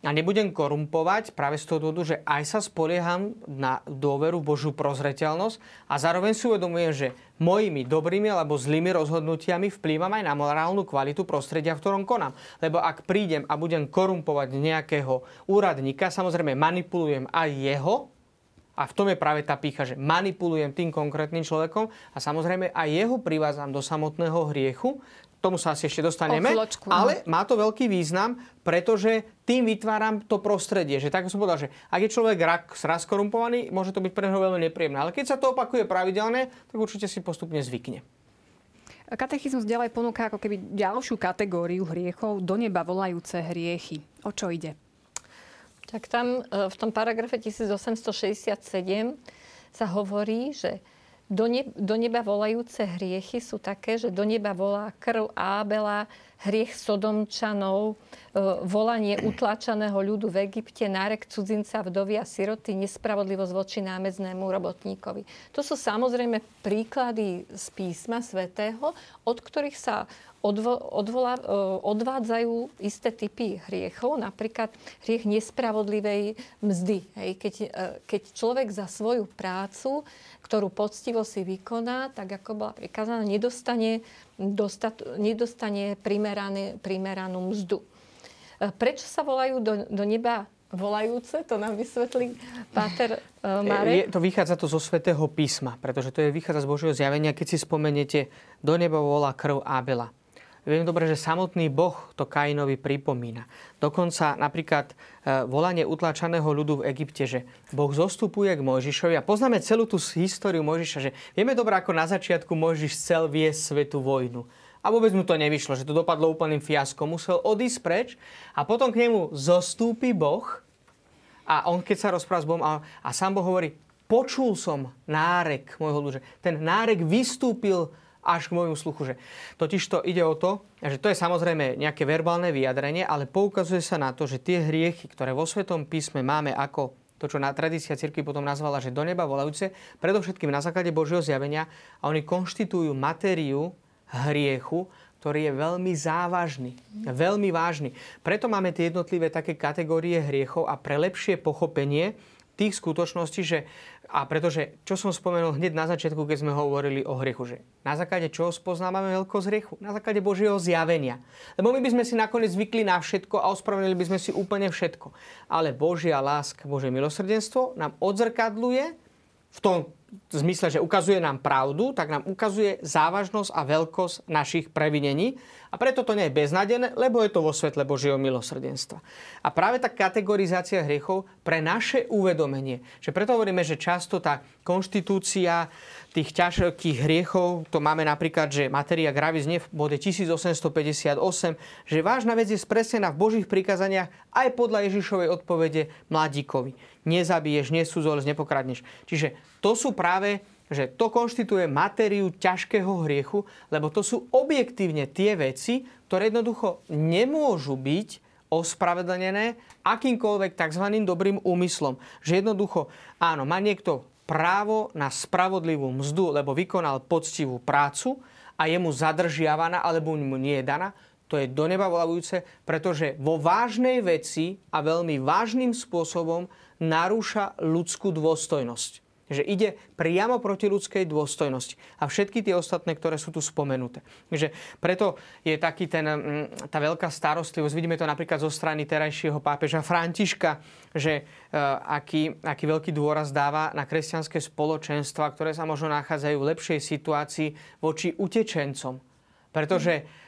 a nebudem korumpovať práve z toho dôvodu, že aj sa spolieham na dôveru Božiu prozreteľnosť a zároveň si uvedomujem, že mojimi dobrými alebo zlými rozhodnutiami vplývam aj na morálnu kvalitu prostredia, v ktorom konám. Lebo ak prídem a budem korumpovať nejakého úradníka, samozrejme manipulujem aj jeho, a v tom je práve tá pícha, že manipulujem tým konkrétnym človekom a samozrejme aj jeho privádzam do samotného hriechu, tomu sa asi ešte dostaneme. Chvíľočku, ale má to veľký význam, pretože tým vytváram to prostredie. Že tak som povedal, že ak je človek rak, raz korumpovaný, môže to byť pre neho veľmi nepríjemné. Ale keď sa to opakuje pravidelne, tak určite si postupne zvykne. Katechizmus ďalej ponúka ako keby ďalšiu kategóriu hriechov, do neba volajúce hriechy. O čo ide? Tak tam e, v tom paragrafe 1867 sa hovorí, že do, ne, neba volajúce hriechy sú také, že do neba volá krv Ábela, hriech Sodomčanov, e, volanie utláčaného ľudu v Egypte, nárek cudzinca, vdovy a siroty, nespravodlivosť voči námeznému robotníkovi. To sú samozrejme príklady z písma svätého, od ktorých sa odvo, odvola, e, odvádzajú isté typy hriechov, napríklad hriech nespravodlivej mzdy. Hej. Keď, e, keď človek za svoju prácu, ktorú poctivo si vykoná, tak ako bola prikázaná, nedostane, dostat, nedostane primeranú mzdu. E, prečo sa volajú do, do neba volajúce, to nám vysvetlí Páter Marek. Je, to vychádza to zo svätého písma, pretože to je vychádza z Božieho zjavenia. Keď si spomeniete, do neba volá krv Ábela. Viem dobre, že samotný Boh to Kainovi pripomína. Dokonca napríklad e, volanie utlačaného ľudu v Egypte, že Boh zostupuje k Mojžišovi a poznáme celú tú históriu Mojžiša, že vieme dobre, ako na začiatku Mojžiš chcel viesť svetu vojnu. A vôbec mu to nevyšlo, že to dopadlo úplným fiaskom. Musel odísť preč a potom k nemu zostúpi Boh a on keď sa rozpráva s Bohom a, a sám Boh hovorí, počul som nárek môjho ľudu, ten nárek vystúpil až k môjmu sluchu. Že totiž to ide o to, že to je samozrejme nejaké verbálne vyjadrenie, ale poukazuje sa na to, že tie hriechy, ktoré vo Svetom písme máme ako to, čo na tradícia cirkvi potom nazvala, že do neba volajúce, predovšetkým na základe Božieho zjavenia a oni konštitujú matériu hriechu, ktorý je veľmi závažný, veľmi vážny. Preto máme tie jednotlivé také kategórie hriechov a pre lepšie pochopenie tých skutočností, že a pretože, čo som spomenul hneď na začiatku, keď sme hovorili o hriechu, že na základe čoho spoznávame veľkosť hriechu? Na základe Božieho zjavenia. Lebo my by sme si nakoniec zvykli na všetko a ospravedlnili by sme si úplne všetko. Ale Božia láska, Božie milosrdenstvo nám odzrkadluje v tom zmysle, že ukazuje nám pravdu, tak nám ukazuje závažnosť a veľkosť našich previnení a preto to nie je beznadené, lebo je to vo svetle Božieho milosrdenstva. A práve tá kategorizácia hriechov pre naše uvedomenie, že preto hovoríme, že často tá konštitúcia tých ťažkých hriechov, to máme napríklad, že materia gravis nie v bode 1858, že vážna vec je spresnená v Božích prikazaniach aj podľa Ježišovej odpovede mladíkovi. Nezabiješ, nesúzol, nepokradneš. Čiže to sú práve že to konštituje matériu ťažkého hriechu, lebo to sú objektívne tie veci, ktoré jednoducho nemôžu byť ospravedlnené akýmkoľvek tzv. dobrým úmyslom. Že jednoducho, áno, má niekto právo na spravodlivú mzdu, lebo vykonal poctivú prácu a je mu zadržiavaná alebo mu nie je daná, to je do neba volajúce, pretože vo vážnej veci a veľmi vážnym spôsobom narúša ľudskú dôstojnosť že ide priamo proti ľudskej dôstojnosti. A všetky tie ostatné, ktoré sú tu spomenuté. Takže preto je taký ten, mm, tá veľká starostlivosť. Vidíme to napríklad zo strany terajšieho pápeža Františka, že e, aký, aký veľký dôraz dáva na kresťanské spoločenstva, ktoré sa možno nachádzajú v lepšej situácii voči utečencom. Pretože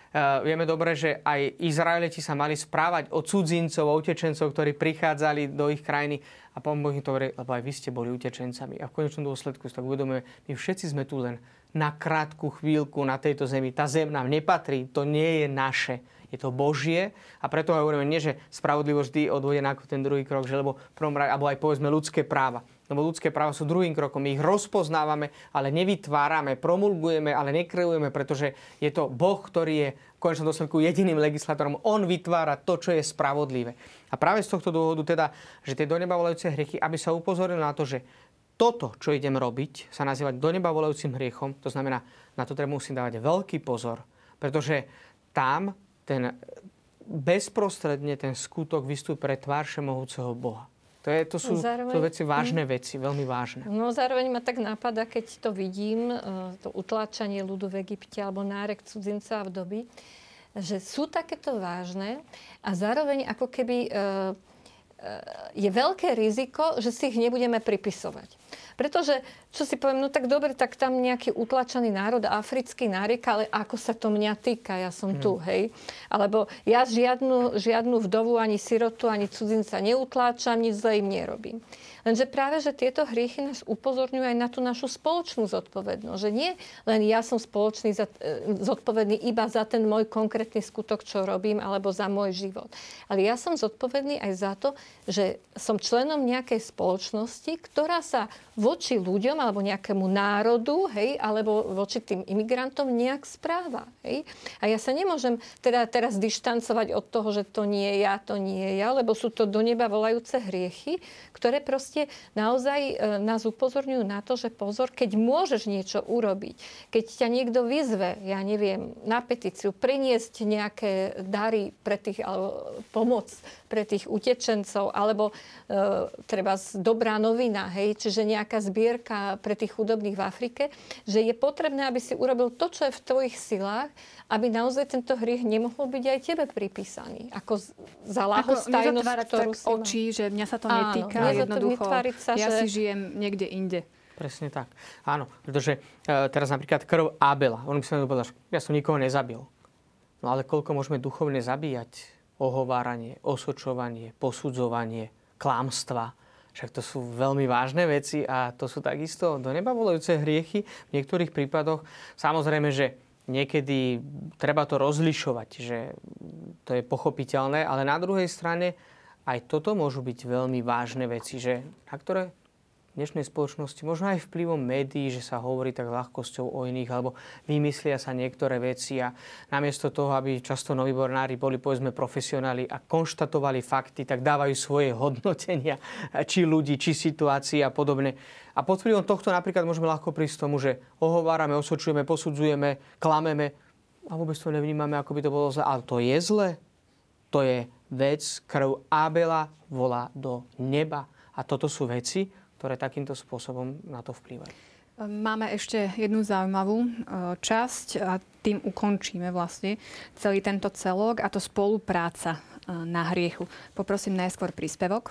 vieme dobre, že aj Izraeliti sa mali správať o cudzincov, o utečencov, ktorí prichádzali do ich krajiny a pán Boh im to hovorí, lebo aj vy ste boli utečencami. A v konečnom dôsledku si tak uvedomujeme, my všetci sme tu len na krátku chvíľku na tejto zemi. Tá zem nám nepatrí, to nie je naše. Je to Božie a preto hovoríme nie, že spravodlivosť vždy odvodená ako ten druhý krok, že lebo prvom alebo aj povedzme ľudské práva. Lebo ľudské práva sú druhým krokom. My ich rozpoznávame, ale nevytvárame, promulgujeme, ale nekreujeme, pretože je to Boh, ktorý je v konečnom dôsledku jediným legislátorom. On vytvára to, čo je spravodlivé. A práve z tohto dôvodu teda, že tie do neba volajúce hriechy, aby sa upozorilo na to, že toto, čo idem robiť, sa nazývať do neba volajúcim hriechom, to znamená, na to treba musím dávať veľký pozor, pretože tam ten bezprostredne ten skutok vystúpi pre tvár všemohúceho Boha. To, je, to sú zároveň, to veci vážne veci, veľmi vážne. No zároveň ma tak napadá, keď to vidím, e, to utláčanie ľudu v Egypte alebo nárek cudzinca v doby, že sú takéto vážne a zároveň ako keby e, e, je veľké riziko, že si ich nebudeme pripisovať. Pretože, čo si poviem, no tak dobre, tak tam nejaký utlačený národ, africký nárek, ale ako sa to mňa týka, ja som hmm. tu, hej. Alebo ja žiadnu, žiadnu vdovu, ani sirotu, ani cudzinca neutláčam, nič zle im nerobím. Lenže práve, že tieto hriechy nás upozorňujú aj na tú našu spoločnú zodpovednosť. Že nie len ja som spoločný za, e, zodpovedný iba za ten môj konkrétny skutok, čo robím, alebo za môj život. Ale ja som zodpovedný aj za to, že som členom nejakej spoločnosti, ktorá sa voči ľuďom alebo nejakému národu, hej, alebo voči tým imigrantom nejak správa. Hej. A ja sa nemôžem teda teraz dištancovať od toho, že to nie je ja, to nie je ja, lebo sú to do neba volajúce hriechy, ktoré proste naozaj e, nás upozorňujú na to, že pozor, keď môžeš niečo urobiť, keď ťa niekto vyzve, ja neviem, na petíciu, priniesť nejaké dary pre tých, alebo pomoc pre tých utečencov, alebo e, treba dobrá novina, hej, čiže nejaká zbierka pre tých chudobných v Afrike, že je potrebné, aby si urobil to, čo je v tvojich silách, aby naozaj tento hriech nemohol byť aj tebe pripísaný. Ako za lahostajnosť, ktorú tak oči, že mňa sa to netýka. Áno, jednoducho, sa, ja že... si žijem niekde inde. Presne tak. Áno, pretože e, teraz napríklad krv Abela. On by sa mi povedal, ja som nikoho nezabil. No ale koľko môžeme duchovne zabíjať? Ohováranie, osočovanie, posudzovanie, klámstva. Však to sú veľmi vážne veci a to sú takisto do neba volajúce hriechy. V niektorých prípadoch samozrejme, že niekedy treba to rozlišovať, že to je pochopiteľné, ale na druhej strane aj toto môžu byť veľmi vážne veci, že, na ktoré dnešnej spoločnosti, možno aj vplyvom médií, že sa hovorí tak ľahkosťou o iných, alebo vymyslia sa niektoré veci a namiesto toho, aby často novibornári boli povedzme profesionáli a konštatovali fakty, tak dávajú svoje hodnotenia, či ľudí, či situácií a podobne. A pod vplyvom tohto napríklad môžeme ľahko prísť tomu, že ohovárame, osočujeme, posudzujeme, klameme a vôbec to nevnímame, ako by to bolo zle. Ale to je zle. To je vec, krv Abela volá do neba. A toto sú veci, ktoré takýmto spôsobom na to vplývajú. Máme ešte jednu zaujímavú e, časť a tým ukončíme vlastne celý tento celok a to spolupráca e, na hriechu. Poprosím najskôr príspevok.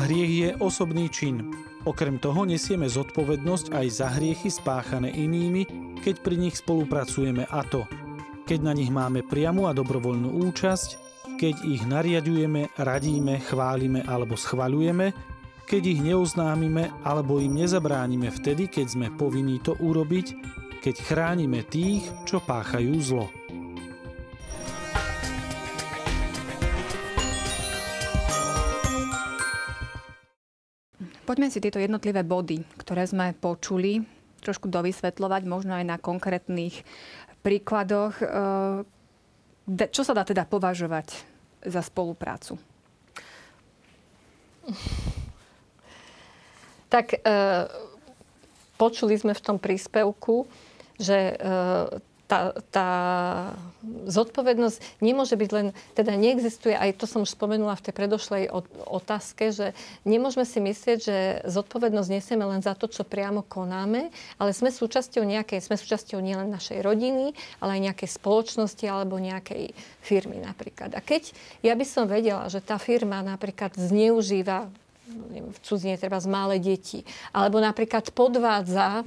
Hriech je osobný čin. Okrem toho nesieme zodpovednosť aj za hriechy spáchané inými, keď pri nich spolupracujeme a to, keď na nich máme priamu a dobrovoľnú účasť, keď ich nariadujeme, radíme, chválime alebo schvaľujeme, keď ich neoznámime alebo im nezabránime vtedy, keď sme povinní to urobiť, keď chránime tých, čo páchajú zlo. Poďme si tieto jednotlivé body, ktoré sme počuli, trošku dovysvetľovať, možno aj na konkrétnych príkladoch. Čo sa dá teda považovať za spoluprácu? Tak e, počuli sme v tom príspevku, že e, tá, tá zodpovednosť nemôže byť len, teda neexistuje, aj to som už spomenula v tej predošlej otázke, že nemôžeme si myslieť, že zodpovednosť nesieme len za to, čo priamo konáme, ale sme súčasťou nejakej, sme súčasťou nielen našej rodiny, ale aj nejakej spoločnosti alebo nejakej firmy napríklad. A keď ja by som vedela, že tá firma napríklad zneužíva v cudzine treba z malé deti, alebo napríklad podvádza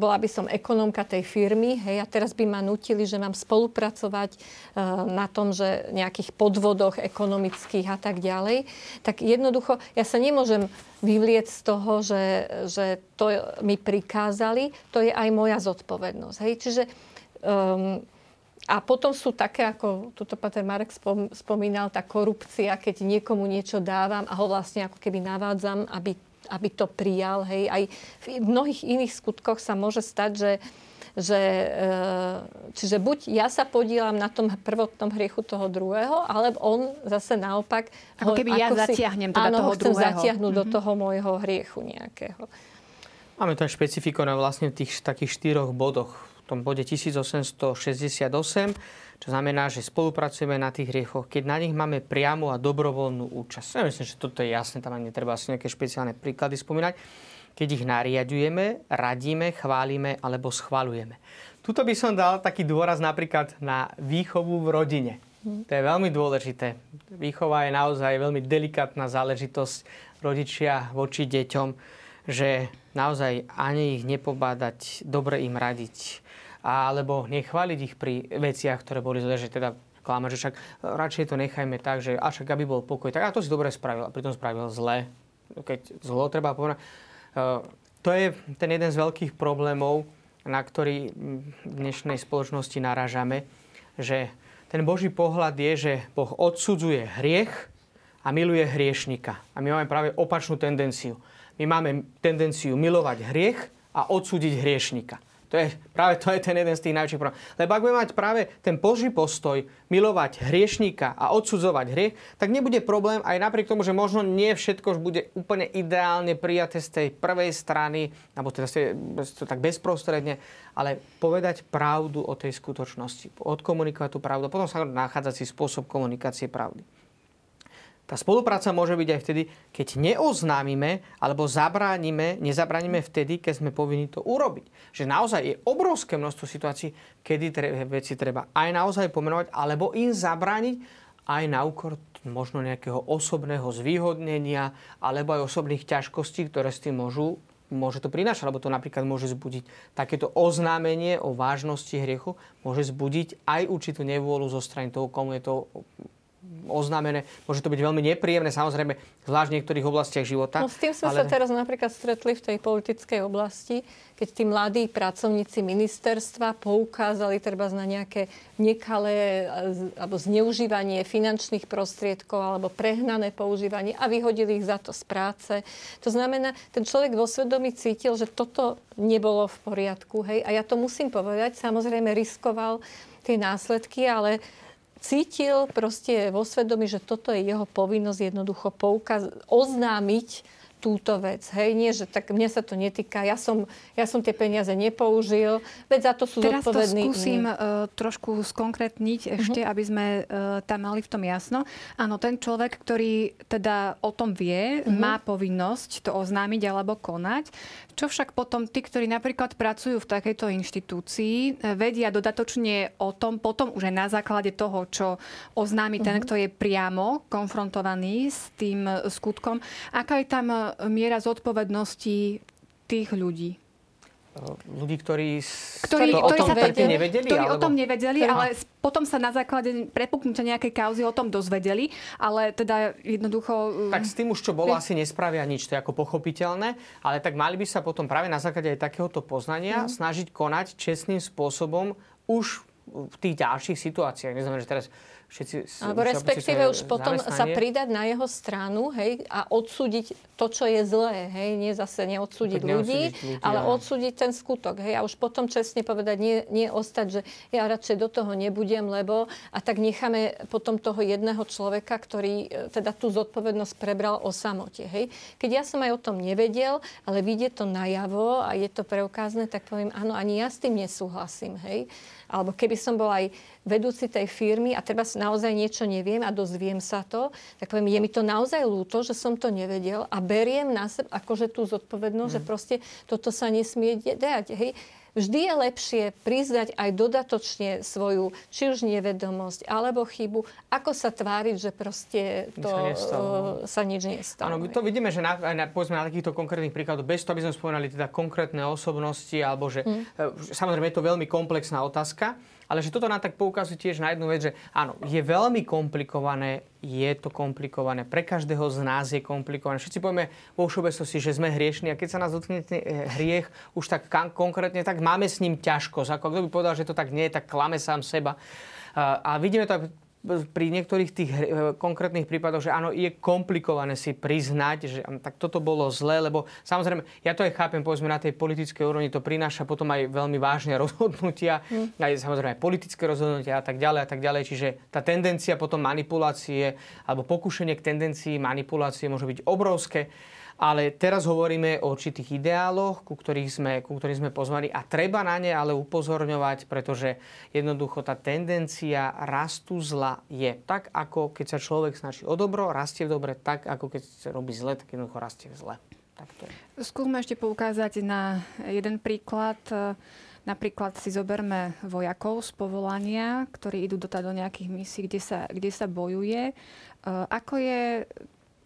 bola by som ekonómka tej firmy, hej, a teraz by ma nutili, že mám spolupracovať uh, na tom, že nejakých podvodoch ekonomických a tak ďalej, tak jednoducho ja sa nemôžem vyvlieť z toho, že, že to mi prikázali, to je aj moja zodpovednosť. Hej. Čiže um, A potom sú také, ako tuto Pater Marek spomínal, tá korupcia, keď niekomu niečo dávam a ho vlastne ako keby navádzam, aby, aby to prijal. Hej. Aj v mnohých iných skutkoch sa môže stať, že že, e, čiže buď ja sa podielam na tom prvotnom hriechu toho druhého, alebo on zase naopak... Ako keby ja si, zatiahnem teda áno, toho chcem druhého. zatiahnuť mm-hmm. do toho môjho hriechu nejakého. Máme to aj špecifiko na vlastne v tých takých štyroch bodoch. V tom bode 1868 čo znamená, že spolupracujeme na tých hriechoch, keď na nich máme priamu a dobrovoľnú účasť. Ja myslím, že toto je jasné, tam ani netreba asi nejaké špeciálne príklady spomínať keď ich nariadujeme, radíme, chválime alebo schvalujeme. Tuto by som dal taký dôraz napríklad na výchovu v rodine. To je veľmi dôležité. Výchova je naozaj veľmi delikátna záležitosť rodičia voči deťom, že naozaj ani ich nepobádať, dobre im radiť, alebo nechváliť ich pri veciach, ktoré boli zle, že teda klamať, že však radšej to nechajme tak, že a aby bol pokoj, tak a to si dobre spravil, a pritom spravil zle. Keď zlo treba povedať, Eh, to je ten jeden z veľkých problémov, na ktorý v dnešnej spoločnosti narážame, že ten Boží pohľad je, že Boh odsudzuje hriech a miluje hriešnika. A my máme práve opačnú tendenciu. My máme tendenciu milovať hriech a odsúdiť hriešnika. To je, práve to je ten jeden z tých najväčších problémov. Lebo ak budeme mať práve ten Boží postoj milovať hriešníka a odsudzovať hriech, tak nebude problém aj napriek tomu, že možno nie všetko bude úplne ideálne prijaté z tej prvej strany, alebo teda tak bezprostredne, ale povedať pravdu o tej skutočnosti, odkomunikovať tú pravdu potom sa nachádzať si spôsob komunikácie pravdy. Tá spolupráca môže byť aj vtedy, keď neoznámime alebo zabránime, nezabránime vtedy, keď sme povinni to urobiť. Že naozaj je obrovské množstvo situácií, kedy veci treba aj naozaj pomenovať alebo im zabrániť aj na úkor možno nejakého osobného zvýhodnenia alebo aj osobných ťažkostí, ktoré s tým môžu môže to prinášať, alebo to napríklad môže zbudiť takéto oznámenie o vážnosti hriechu, môže zbudiť aj určitú nevôľu zo strany toho, komu je to oznámené. Môže to byť veľmi nepríjemné, samozrejme, zvlášť v niektorých oblastiach života. No s tým sme ale... sa teraz napríklad stretli v tej politickej oblasti, keď tí mladí pracovníci ministerstva poukázali treba na nejaké nekalé alebo zneužívanie finančných prostriedkov alebo prehnané používanie a vyhodili ich za to z práce. To znamená, ten človek vo svedomí cítil, že toto nebolo v poriadku. Hej? A ja to musím povedať, samozrejme riskoval tie následky, ale cítil proste vo svedomí, že toto je jeho povinnosť jednoducho poukaz- oznámiť túto vec. Hej, nie, že tak mne sa to netýka, ja som, ja som tie peniaze nepoužil, veď za to sú Teraz zodpovední. Teraz to skúsim uh, trošku skonkretniť ešte, uh-huh. aby sme uh, tam mali v tom jasno. Áno, ten človek, ktorý teda o tom vie, uh-huh. má povinnosť to oznámiť alebo konať. Čo však potom tí, ktorí napríklad pracujú v takejto inštitúcii, e, vedia dodatočne o tom, potom už aj na základe toho, čo oznámi uh-huh. ten, kto je priamo konfrontovaný s tým skutkom, aká je tam miera zodpovednosti tých ľudí? Ľudí, ktorí, ktorí, to ktorí o tom sa vedeli, nevedeli? Ktorí alebo... o tom nevedeli, ale potom sa na základe prepuknutia nejakej kauzy o tom dozvedeli, ale teda jednoducho... Tak s tým už, čo bolo, asi nespravia nič, to je ako pochopiteľné, ale tak mali by sa potom práve na základe aj takéhoto poznania mm. snažiť konať čestným spôsobom už v tých ďalších situáciách. Neznamená, že teraz všetci... Alebo respektíve už potom sa pridať na jeho stranu hej, a odsúdiť to, čo je zlé. Hej. Nie zase neodsúdiť ľudí, ľudí, ale áno. odsúdiť ten skutok. Hej. A už potom čestne povedať, nie, nie ostať, že ja radšej do toho nebudem, lebo... A tak necháme potom toho jedného človeka, ktorý e, teda tú zodpovednosť prebral o samote. Hej. Keď ja som aj o tom nevedel, ale vidie to najavo a je to preukázne, tak poviem, áno, ani ja s tým nesúhlasím. Hej alebo keby som bol aj vedúci tej firmy a treba naozaj niečo neviem a dozviem sa to, tak poviem, je mi to naozaj ľúto, že som to nevedel a beriem na seba akože tú zodpovednosť, mm. že proste toto sa nesmie dať. Hej vždy je lepšie priznať aj dodatočne svoju, či už nevedomosť, alebo chybu, ako sa tváriť, že proste to sa, sa nič nestalo. Áno, my to vidíme, že na, na, povedzme na takýchto konkrétnych príkladoch, bez toho, aby sme spomenali teda konkrétne osobnosti, alebo že mm. samozrejme je to veľmi komplexná otázka, Ale že toto nám tak poukazuje tiež na jednu vec, že áno, je veľmi komplikované, je to komplikované. Pre každého z nás je komplikované. Všetci povieme vo všeobecnosti, že sme hriešni a keď sa nás dotkne hriech už tak konkrétne, tak máme s ním ťažkosť. Ako kto by povedal, že to tak nie je, tak klame sám seba. A vidíme to pri niektorých tých eh, konkrétnych prípadoch, že áno, je komplikované si priznať, že tak toto bolo zlé, lebo samozrejme, ja to aj chápem, povedzme na tej politickej úrovni, to prináša potom aj veľmi vážne rozhodnutia, mm. aj samozrejme aj politické rozhodnutia a tak ďalej a tak ďalej. Čiže tá tendencia potom manipulácie alebo pokušenie k tendencii manipulácie môže byť obrovské. Ale teraz hovoríme o určitých ideáloch, ku ktorých sme, ku ktorým sme pozvaní a treba na ne ale upozorňovať, pretože jednoducho tá tendencia rastu zla je tak, ako keď sa človek snaží o dobro, rastie v dobre, tak ako keď sa robí zle, tak jednoducho rastie v zle. Tak to je. Skúsme ešte poukázať na jeden príklad. Napríklad si zoberme vojakov z povolania, ktorí idú do, do nejakých misií, kde sa, kde sa bojuje. Ako je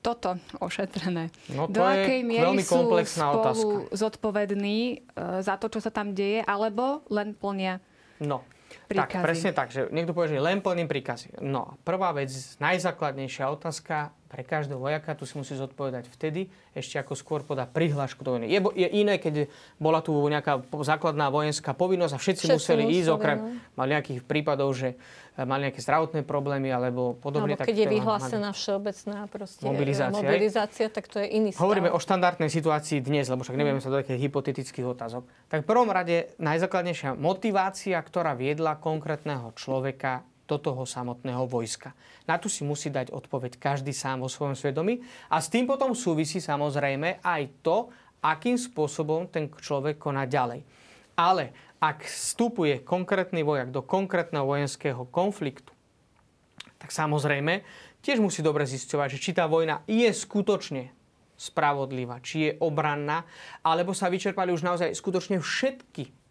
toto ošetrené? No, to Do akej miery sú spolu otázka. zodpovední e, za to, čo sa tam deje, alebo len plnia No, príkazy. tak, presne tak, že niekto povie, že len plním príkazy. No, prvá vec, najzákladnejšia otázka, pre každého vojaka, tu si musí zodpovedať vtedy, ešte ako skôr podá prihlášku do vojny. Je, je iné, keď bola tu nejaká základná vojenská povinnosť a všetci, všetci museli ísť, okrem no. mal nejakých prípadov, že mali nejaké zdravotné problémy alebo podobne. Alebo keď je vyhlásená všeobecná proste mobilizácia, mobilizácia, tak to je iný stav. Hovoríme o štandardnej situácii dnes, lebo však nevieme sa do takých hypotetických otázok. Tak v prvom rade najzákladnejšia motivácia, ktorá viedla konkrétneho človeka do toho samotného vojska. Na tu si musí dať odpoveď každý sám vo svojom svedomí a s tým potom súvisí samozrejme aj to, akým spôsobom ten človek koná ďalej. Ale ak vstupuje konkrétny vojak do konkrétneho vojenského konfliktu, tak samozrejme tiež musí dobre zisťovať, že či tá vojna je skutočne spravodlivá, či je obranná, alebo sa vyčerpali už naozaj skutočne všetky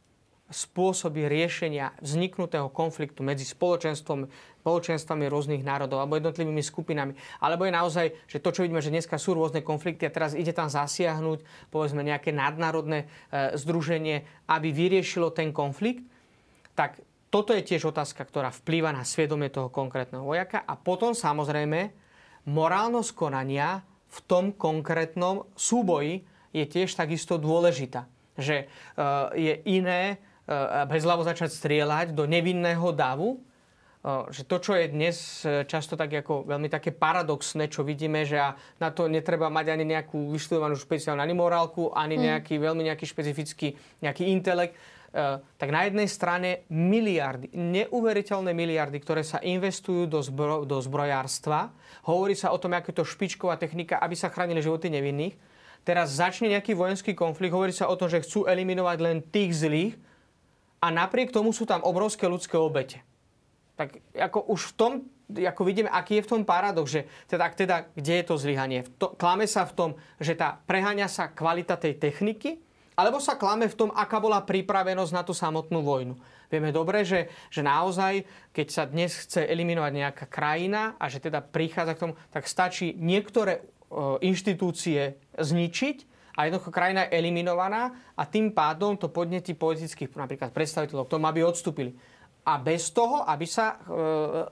spôsoby riešenia vzniknutého konfliktu medzi spoločenstvom, spoločenstvami rôznych národov alebo jednotlivými skupinami. Alebo je naozaj, že to, čo vidíme, že dneska sú rôzne konflikty a teraz ide tam zasiahnuť povedzme nejaké nadnárodné e, združenie, aby vyriešilo ten konflikt, tak toto je tiež otázka, ktorá vplýva na svedomie toho konkrétneho vojaka a potom samozrejme morálnosť konania v tom konkrétnom súboji je tiež takisto dôležitá. Že e, je iné bezhlavo začať strieľať do nevinného davu, eh, že to, čo je dnes eh, často tak ako veľmi také paradoxné, čo vidíme, že na to netreba mať ani nejakú vyštudovanú špeciálnu ani morálku, ani mm. nejaký mm. veľmi nejaký špecifický nejaký intelekt, tak na jednej strane miliardy, neuveriteľné miliardy, ktoré sa investujú do, zbro, do zbrojárstva. Hovorí sa o tom, aké to špičková technika, aby sa chránili životy nevinných. Teraz začne nejaký vojenský konflikt, hovorí sa o tom, že chcú eliminovať len tých zlých, a napriek tomu sú tam obrovské ľudské obete. Tak ako už v tom, ako vidíme, aký je v tom paradox, že teda, teda kde je to zlyhanie? Klame sa v tom, že tá preháňa sa kvalita tej techniky, alebo sa klame v tom, aká bola pripravenosť na tú samotnú vojnu. Vieme dobre, že, že naozaj, keď sa dnes chce eliminovať nejaká krajina a že teda prichádza k tomu, tak stačí niektoré e, inštitúcie zničiť a jednoducho krajina je eliminovaná a tým pádom to podnetí politických napríklad predstaviteľov k tomu, aby odstúpili. A bez toho, aby sa e,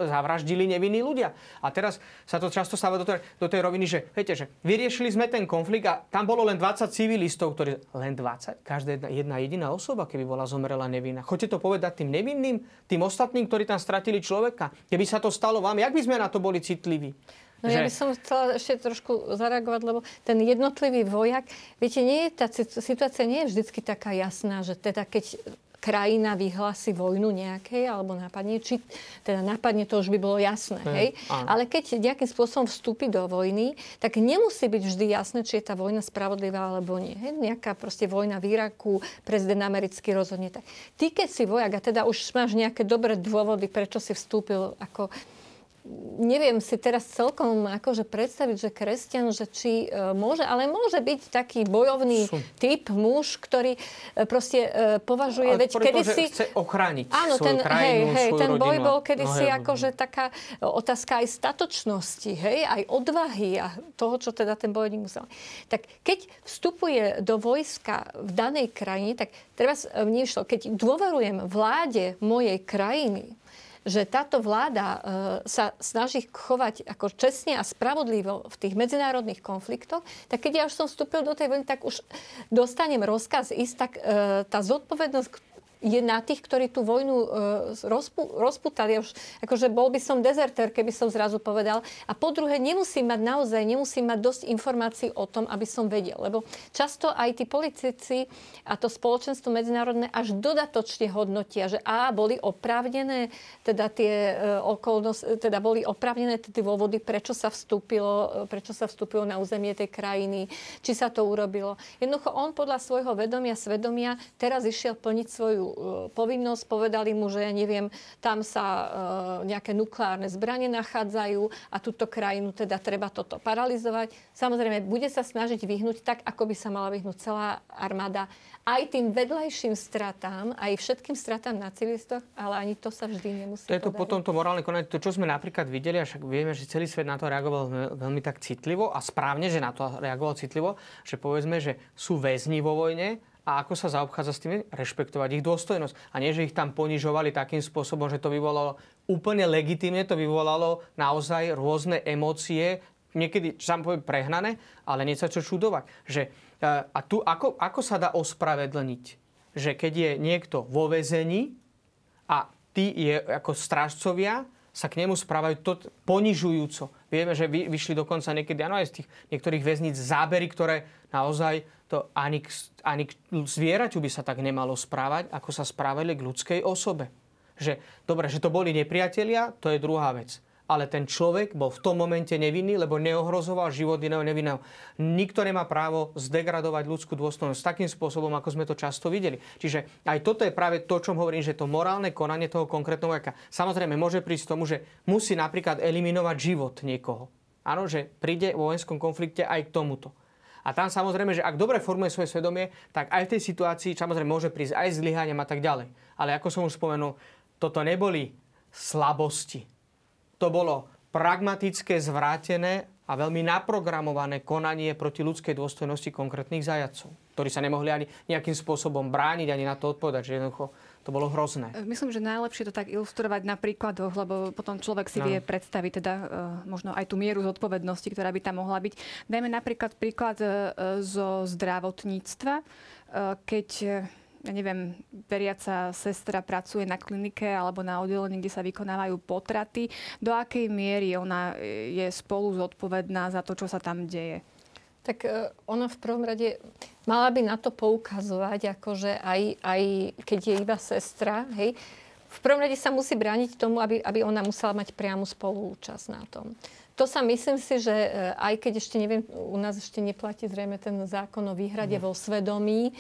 zavraždili nevinní ľudia. A teraz sa to často stáva do tej, do tej roviny, že, viete, že vyriešili sme ten konflikt a tam bolo len 20 civilistov, ktorí... Len 20? Každá jedna, jedna jediná osoba, keby bola zomrela nevinná. Choďte to povedať tým nevinným, tým ostatným, ktorí tam stratili človeka. Keby sa to stalo vám, jak by sme na to boli citliví? No že... ja by som chcela ešte trošku zareagovať, lebo ten jednotlivý vojak, viete, nie je, tá situácia nie je vždy taká jasná, že teda keď krajina vyhlási vojnu nejakej alebo napadne, či teda napadne, to už by bolo jasné, mm, hej? Áno. Ale keď nejakým spôsobom vstúpi do vojny, tak nemusí byť vždy jasné, či je tá vojna spravodlivá alebo nie. Hej? Nejaká proste vojna v Iraku, prezident americký rozhodne tak. Ty, keď si vojak a teda už máš nejaké dobré dôvody, prečo si vstúpil ako neviem si teraz celkom akože predstaviť, že kresťan, že či e, môže, ale môže byť taký bojovný Sú. typ, muž, ktorý e, proste e, považuje, ale veď kedy si... chce ochrániť áno, svoju ten, krajinu, hej, hej, svoju ten rodinu, boj bol kedysi no, akože taká otázka aj statočnosti, hej, aj odvahy a toho, čo teda ten bojovník musel. Tak keď vstupuje do vojska v danej krajine, tak teraz vníšlo, keď dôverujem vláde mojej krajiny, že táto vláda e, sa snaží chovať ako čestne a spravodlivo v tých medzinárodných konfliktoch, tak keď ja už som vstúpil do tej vojny, tak už dostanem rozkaz ísť, tak e, tá zodpovednosť, je na tých, ktorí tú vojnu uh, rozpu, rozputali. Už, akože bol by som dezerter, keby som zrazu povedal. A po druhé, nemusím mať naozaj, nemusím mať dosť informácií o tom, aby som vedel. Lebo často aj tí politici a to spoločenstvo medzinárodné až dodatočne hodnotia, že a boli oprávnené teda tie uh, okolnosti, teda boli oprávnené tie dôvody, prečo sa vstúpilo, prečo sa vstúpilo na územie tej krajiny, či sa to urobilo. Jednoducho on podľa svojho vedomia, svedomia teraz išiel plniť svoju E, povinnosť, povedali mu, že ja neviem, tam sa e, nejaké nukleárne zbranie nachádzajú a túto krajinu teda treba toto paralizovať. Samozrejme, bude sa snažiť vyhnúť tak, ako by sa mala vyhnúť celá armáda aj tým vedľajším stratám, aj všetkým stratám na civilistoch, ale ani to sa vždy nemusí To je to podariť. potom to morálne konanie, to, čo sme napríklad videli, a však vieme, že celý svet na to reagoval veľmi tak citlivo a správne, že na to reagoval citlivo, že povedzme, že sú väzni vo vojne, a ako sa zaobchádza s tými, rešpektovať ich dôstojnosť. A nie, že ich tam ponižovali takým spôsobom, že to vyvolalo úplne legitimne, to vyvolalo naozaj rôzne emócie, niekedy, čo sa povie, prehnané, ale nie sa čo čudovať. Že, e, a tu ako, ako sa dá ospravedlniť? Že keď je niekto vo väzení a tí je ako strážcovia, sa k nemu správajú to ponižujúco. Vieme, že vy, vyšli dokonca niekedy ano, aj z tých niektorých väzníc zábery, ktoré naozaj to ani k, ani k zvieraťu by sa tak nemalo správať, ako sa správali k ľudskej osobe. Že, dobre, že to boli nepriatelia, to je druhá vec ale ten človek bol v tom momente nevinný, lebo neohrozoval život iného nevinného. Nikto nemá právo zdegradovať ľudskú dôstojnosť takým spôsobom, ako sme to často videli. Čiže aj toto je práve to, čo hovorím, že to morálne konanie toho konkrétneho vojaka. Samozrejme, môže prísť tomu, že musí napríklad eliminovať život niekoho. Áno, že príde vo vojenskom konflikte aj k tomuto. A tam samozrejme, že ak dobre formuje svoje svedomie, tak aj v tej situácii samozrejme môže prísť aj zlyhaniam a tak ďalej. Ale ako som už spomenul, toto neboli slabosti to bolo pragmatické, zvrátené a veľmi naprogramované konanie proti ľudskej dôstojnosti konkrétnych zajacov, ktorí sa nemohli ani nejakým spôsobom brániť, ani na to odpovedať, že jednoducho to bolo hrozné. Myslím, že najlepšie to tak ilustrovať na príkladoch, lebo potom človek si no. vie predstaviť teda uh, možno aj tú mieru zodpovednosti, ktorá by tam mohla byť. Dajme napríklad príklad zo zdravotníctva, keď ja neviem, veriaca sestra pracuje na klinike alebo na oddelení, kde sa vykonávajú potraty, do akej miery ona e, je spolu zodpovedná za to, čo sa tam deje? Tak e, ona v prvom rade mala by na to poukazovať, akože aj, aj keď je iba sestra, hej, v prvom rade sa musí brániť tomu, aby, aby ona musela mať priamu spolúčasť na tom. To sa myslím si, že e, aj keď ešte neviem, u nás ešte neplatí zrejme ten zákon o výhrade mm. vo svedomí e,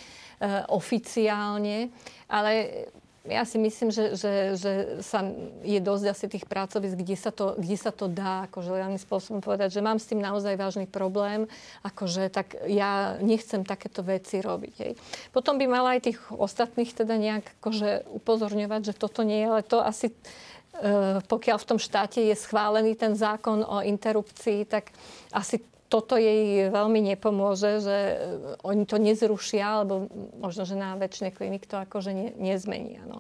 oficiálne, ale ja si myslím, že, že, že sa je dosť asi tých pracovisk, kde sa to, kde sa to dá akože reálnym spôsobom povedať, že mám s tým naozaj vážny problém, akože tak ja nechcem takéto veci robiť. Hej. Potom by mala aj tých ostatných teda nejak akože upozorňovať, že toto nie je, ale to asi Eh, pokiaľ v tom štáte je schválený ten zákon o interrupcii, tak asi toto jej veľmi nepomôže, že eh, oni to nezrušia, alebo možno, že na väčšine klinik to akože ne, nezmenia. No.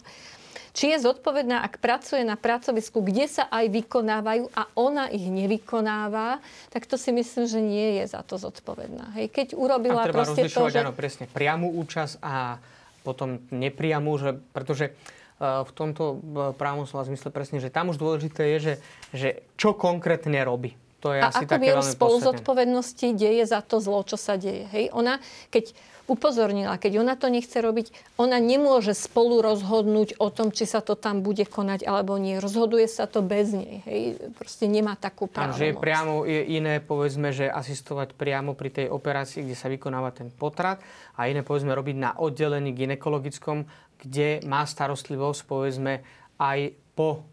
Či je zodpovedná, ak pracuje na pracovisku, kde sa aj vykonávajú a ona ich nevykonáva, tak to si myslím, že nie je za to zodpovedná. Hej, keď urobila treba proste to, že... áno, presne, priamu účasť a potom nepriamu, že, pretože v tomto právnom slova zmysle presne, že tam už dôležité je, že, že čo konkrétne robí. To je a asi ako také v spolu zodpovednosti deje za to zlo, čo sa deje. Hej? Ona, keď upozornila, keď ona to nechce robiť, ona nemôže spolu rozhodnúť o tom, či sa to tam bude konať alebo nie. Rozhoduje sa to bez nej. Hej? Proste nemá takú právomoc. Takže je priamo je iné, povedzme, že asistovať priamo pri tej operácii, kde sa vykonáva ten potrat a iné, povedzme, robiť na oddelení ginekologickom, kde má starostlivosť, povedzme, aj po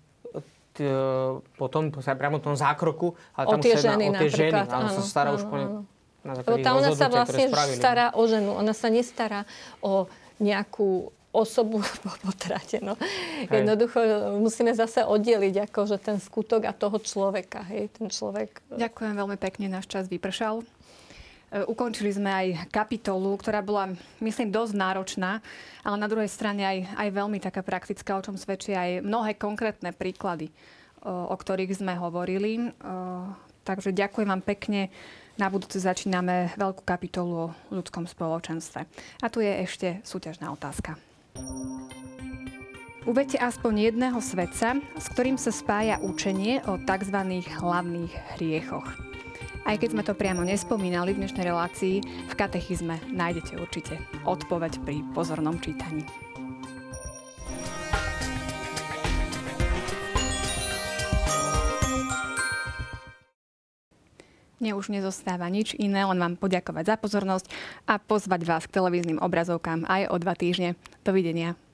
potom priamo tom zákroku, ale o tam tie sa jedná ženy o tie ženy. napríklad, Áno, sa áno, stará už áno, po ne, áno. na základe tá ona sa vlastne stará o ženu. Ona sa nestará o nejakú osobu po potrate. No. Hej. Jednoducho musíme zase oddeliť akože ten skutok a toho človeka. Hej. Ten človek... Ďakujem veľmi pekne, náš čas vypršal. E, Ukončili sme aj kapitolu, ktorá bola, myslím, dosť náročná, ale na druhej strane aj, aj veľmi taká praktická, o čom svedčia aj mnohé konkrétne príklady, o, o ktorých sme hovorili. O, Takže ďakujem vám pekne. Na budúce začíname veľkú kapitolu o ľudskom spoločenstve. A tu je ešte súťažná otázka. Uvedte aspoň jedného svedca, s ktorým sa spája učenie o tzv. hlavných hriechoch. Aj keď sme to priamo nespomínali v dnešnej relácii, v katechizme nájdete určite odpoveď pri pozornom čítaní. Mne už nezostáva nič iné, len vám poďakovať za pozornosť a pozvať vás k televíznym obrazovkám aj o dva týždne. Dovidenia.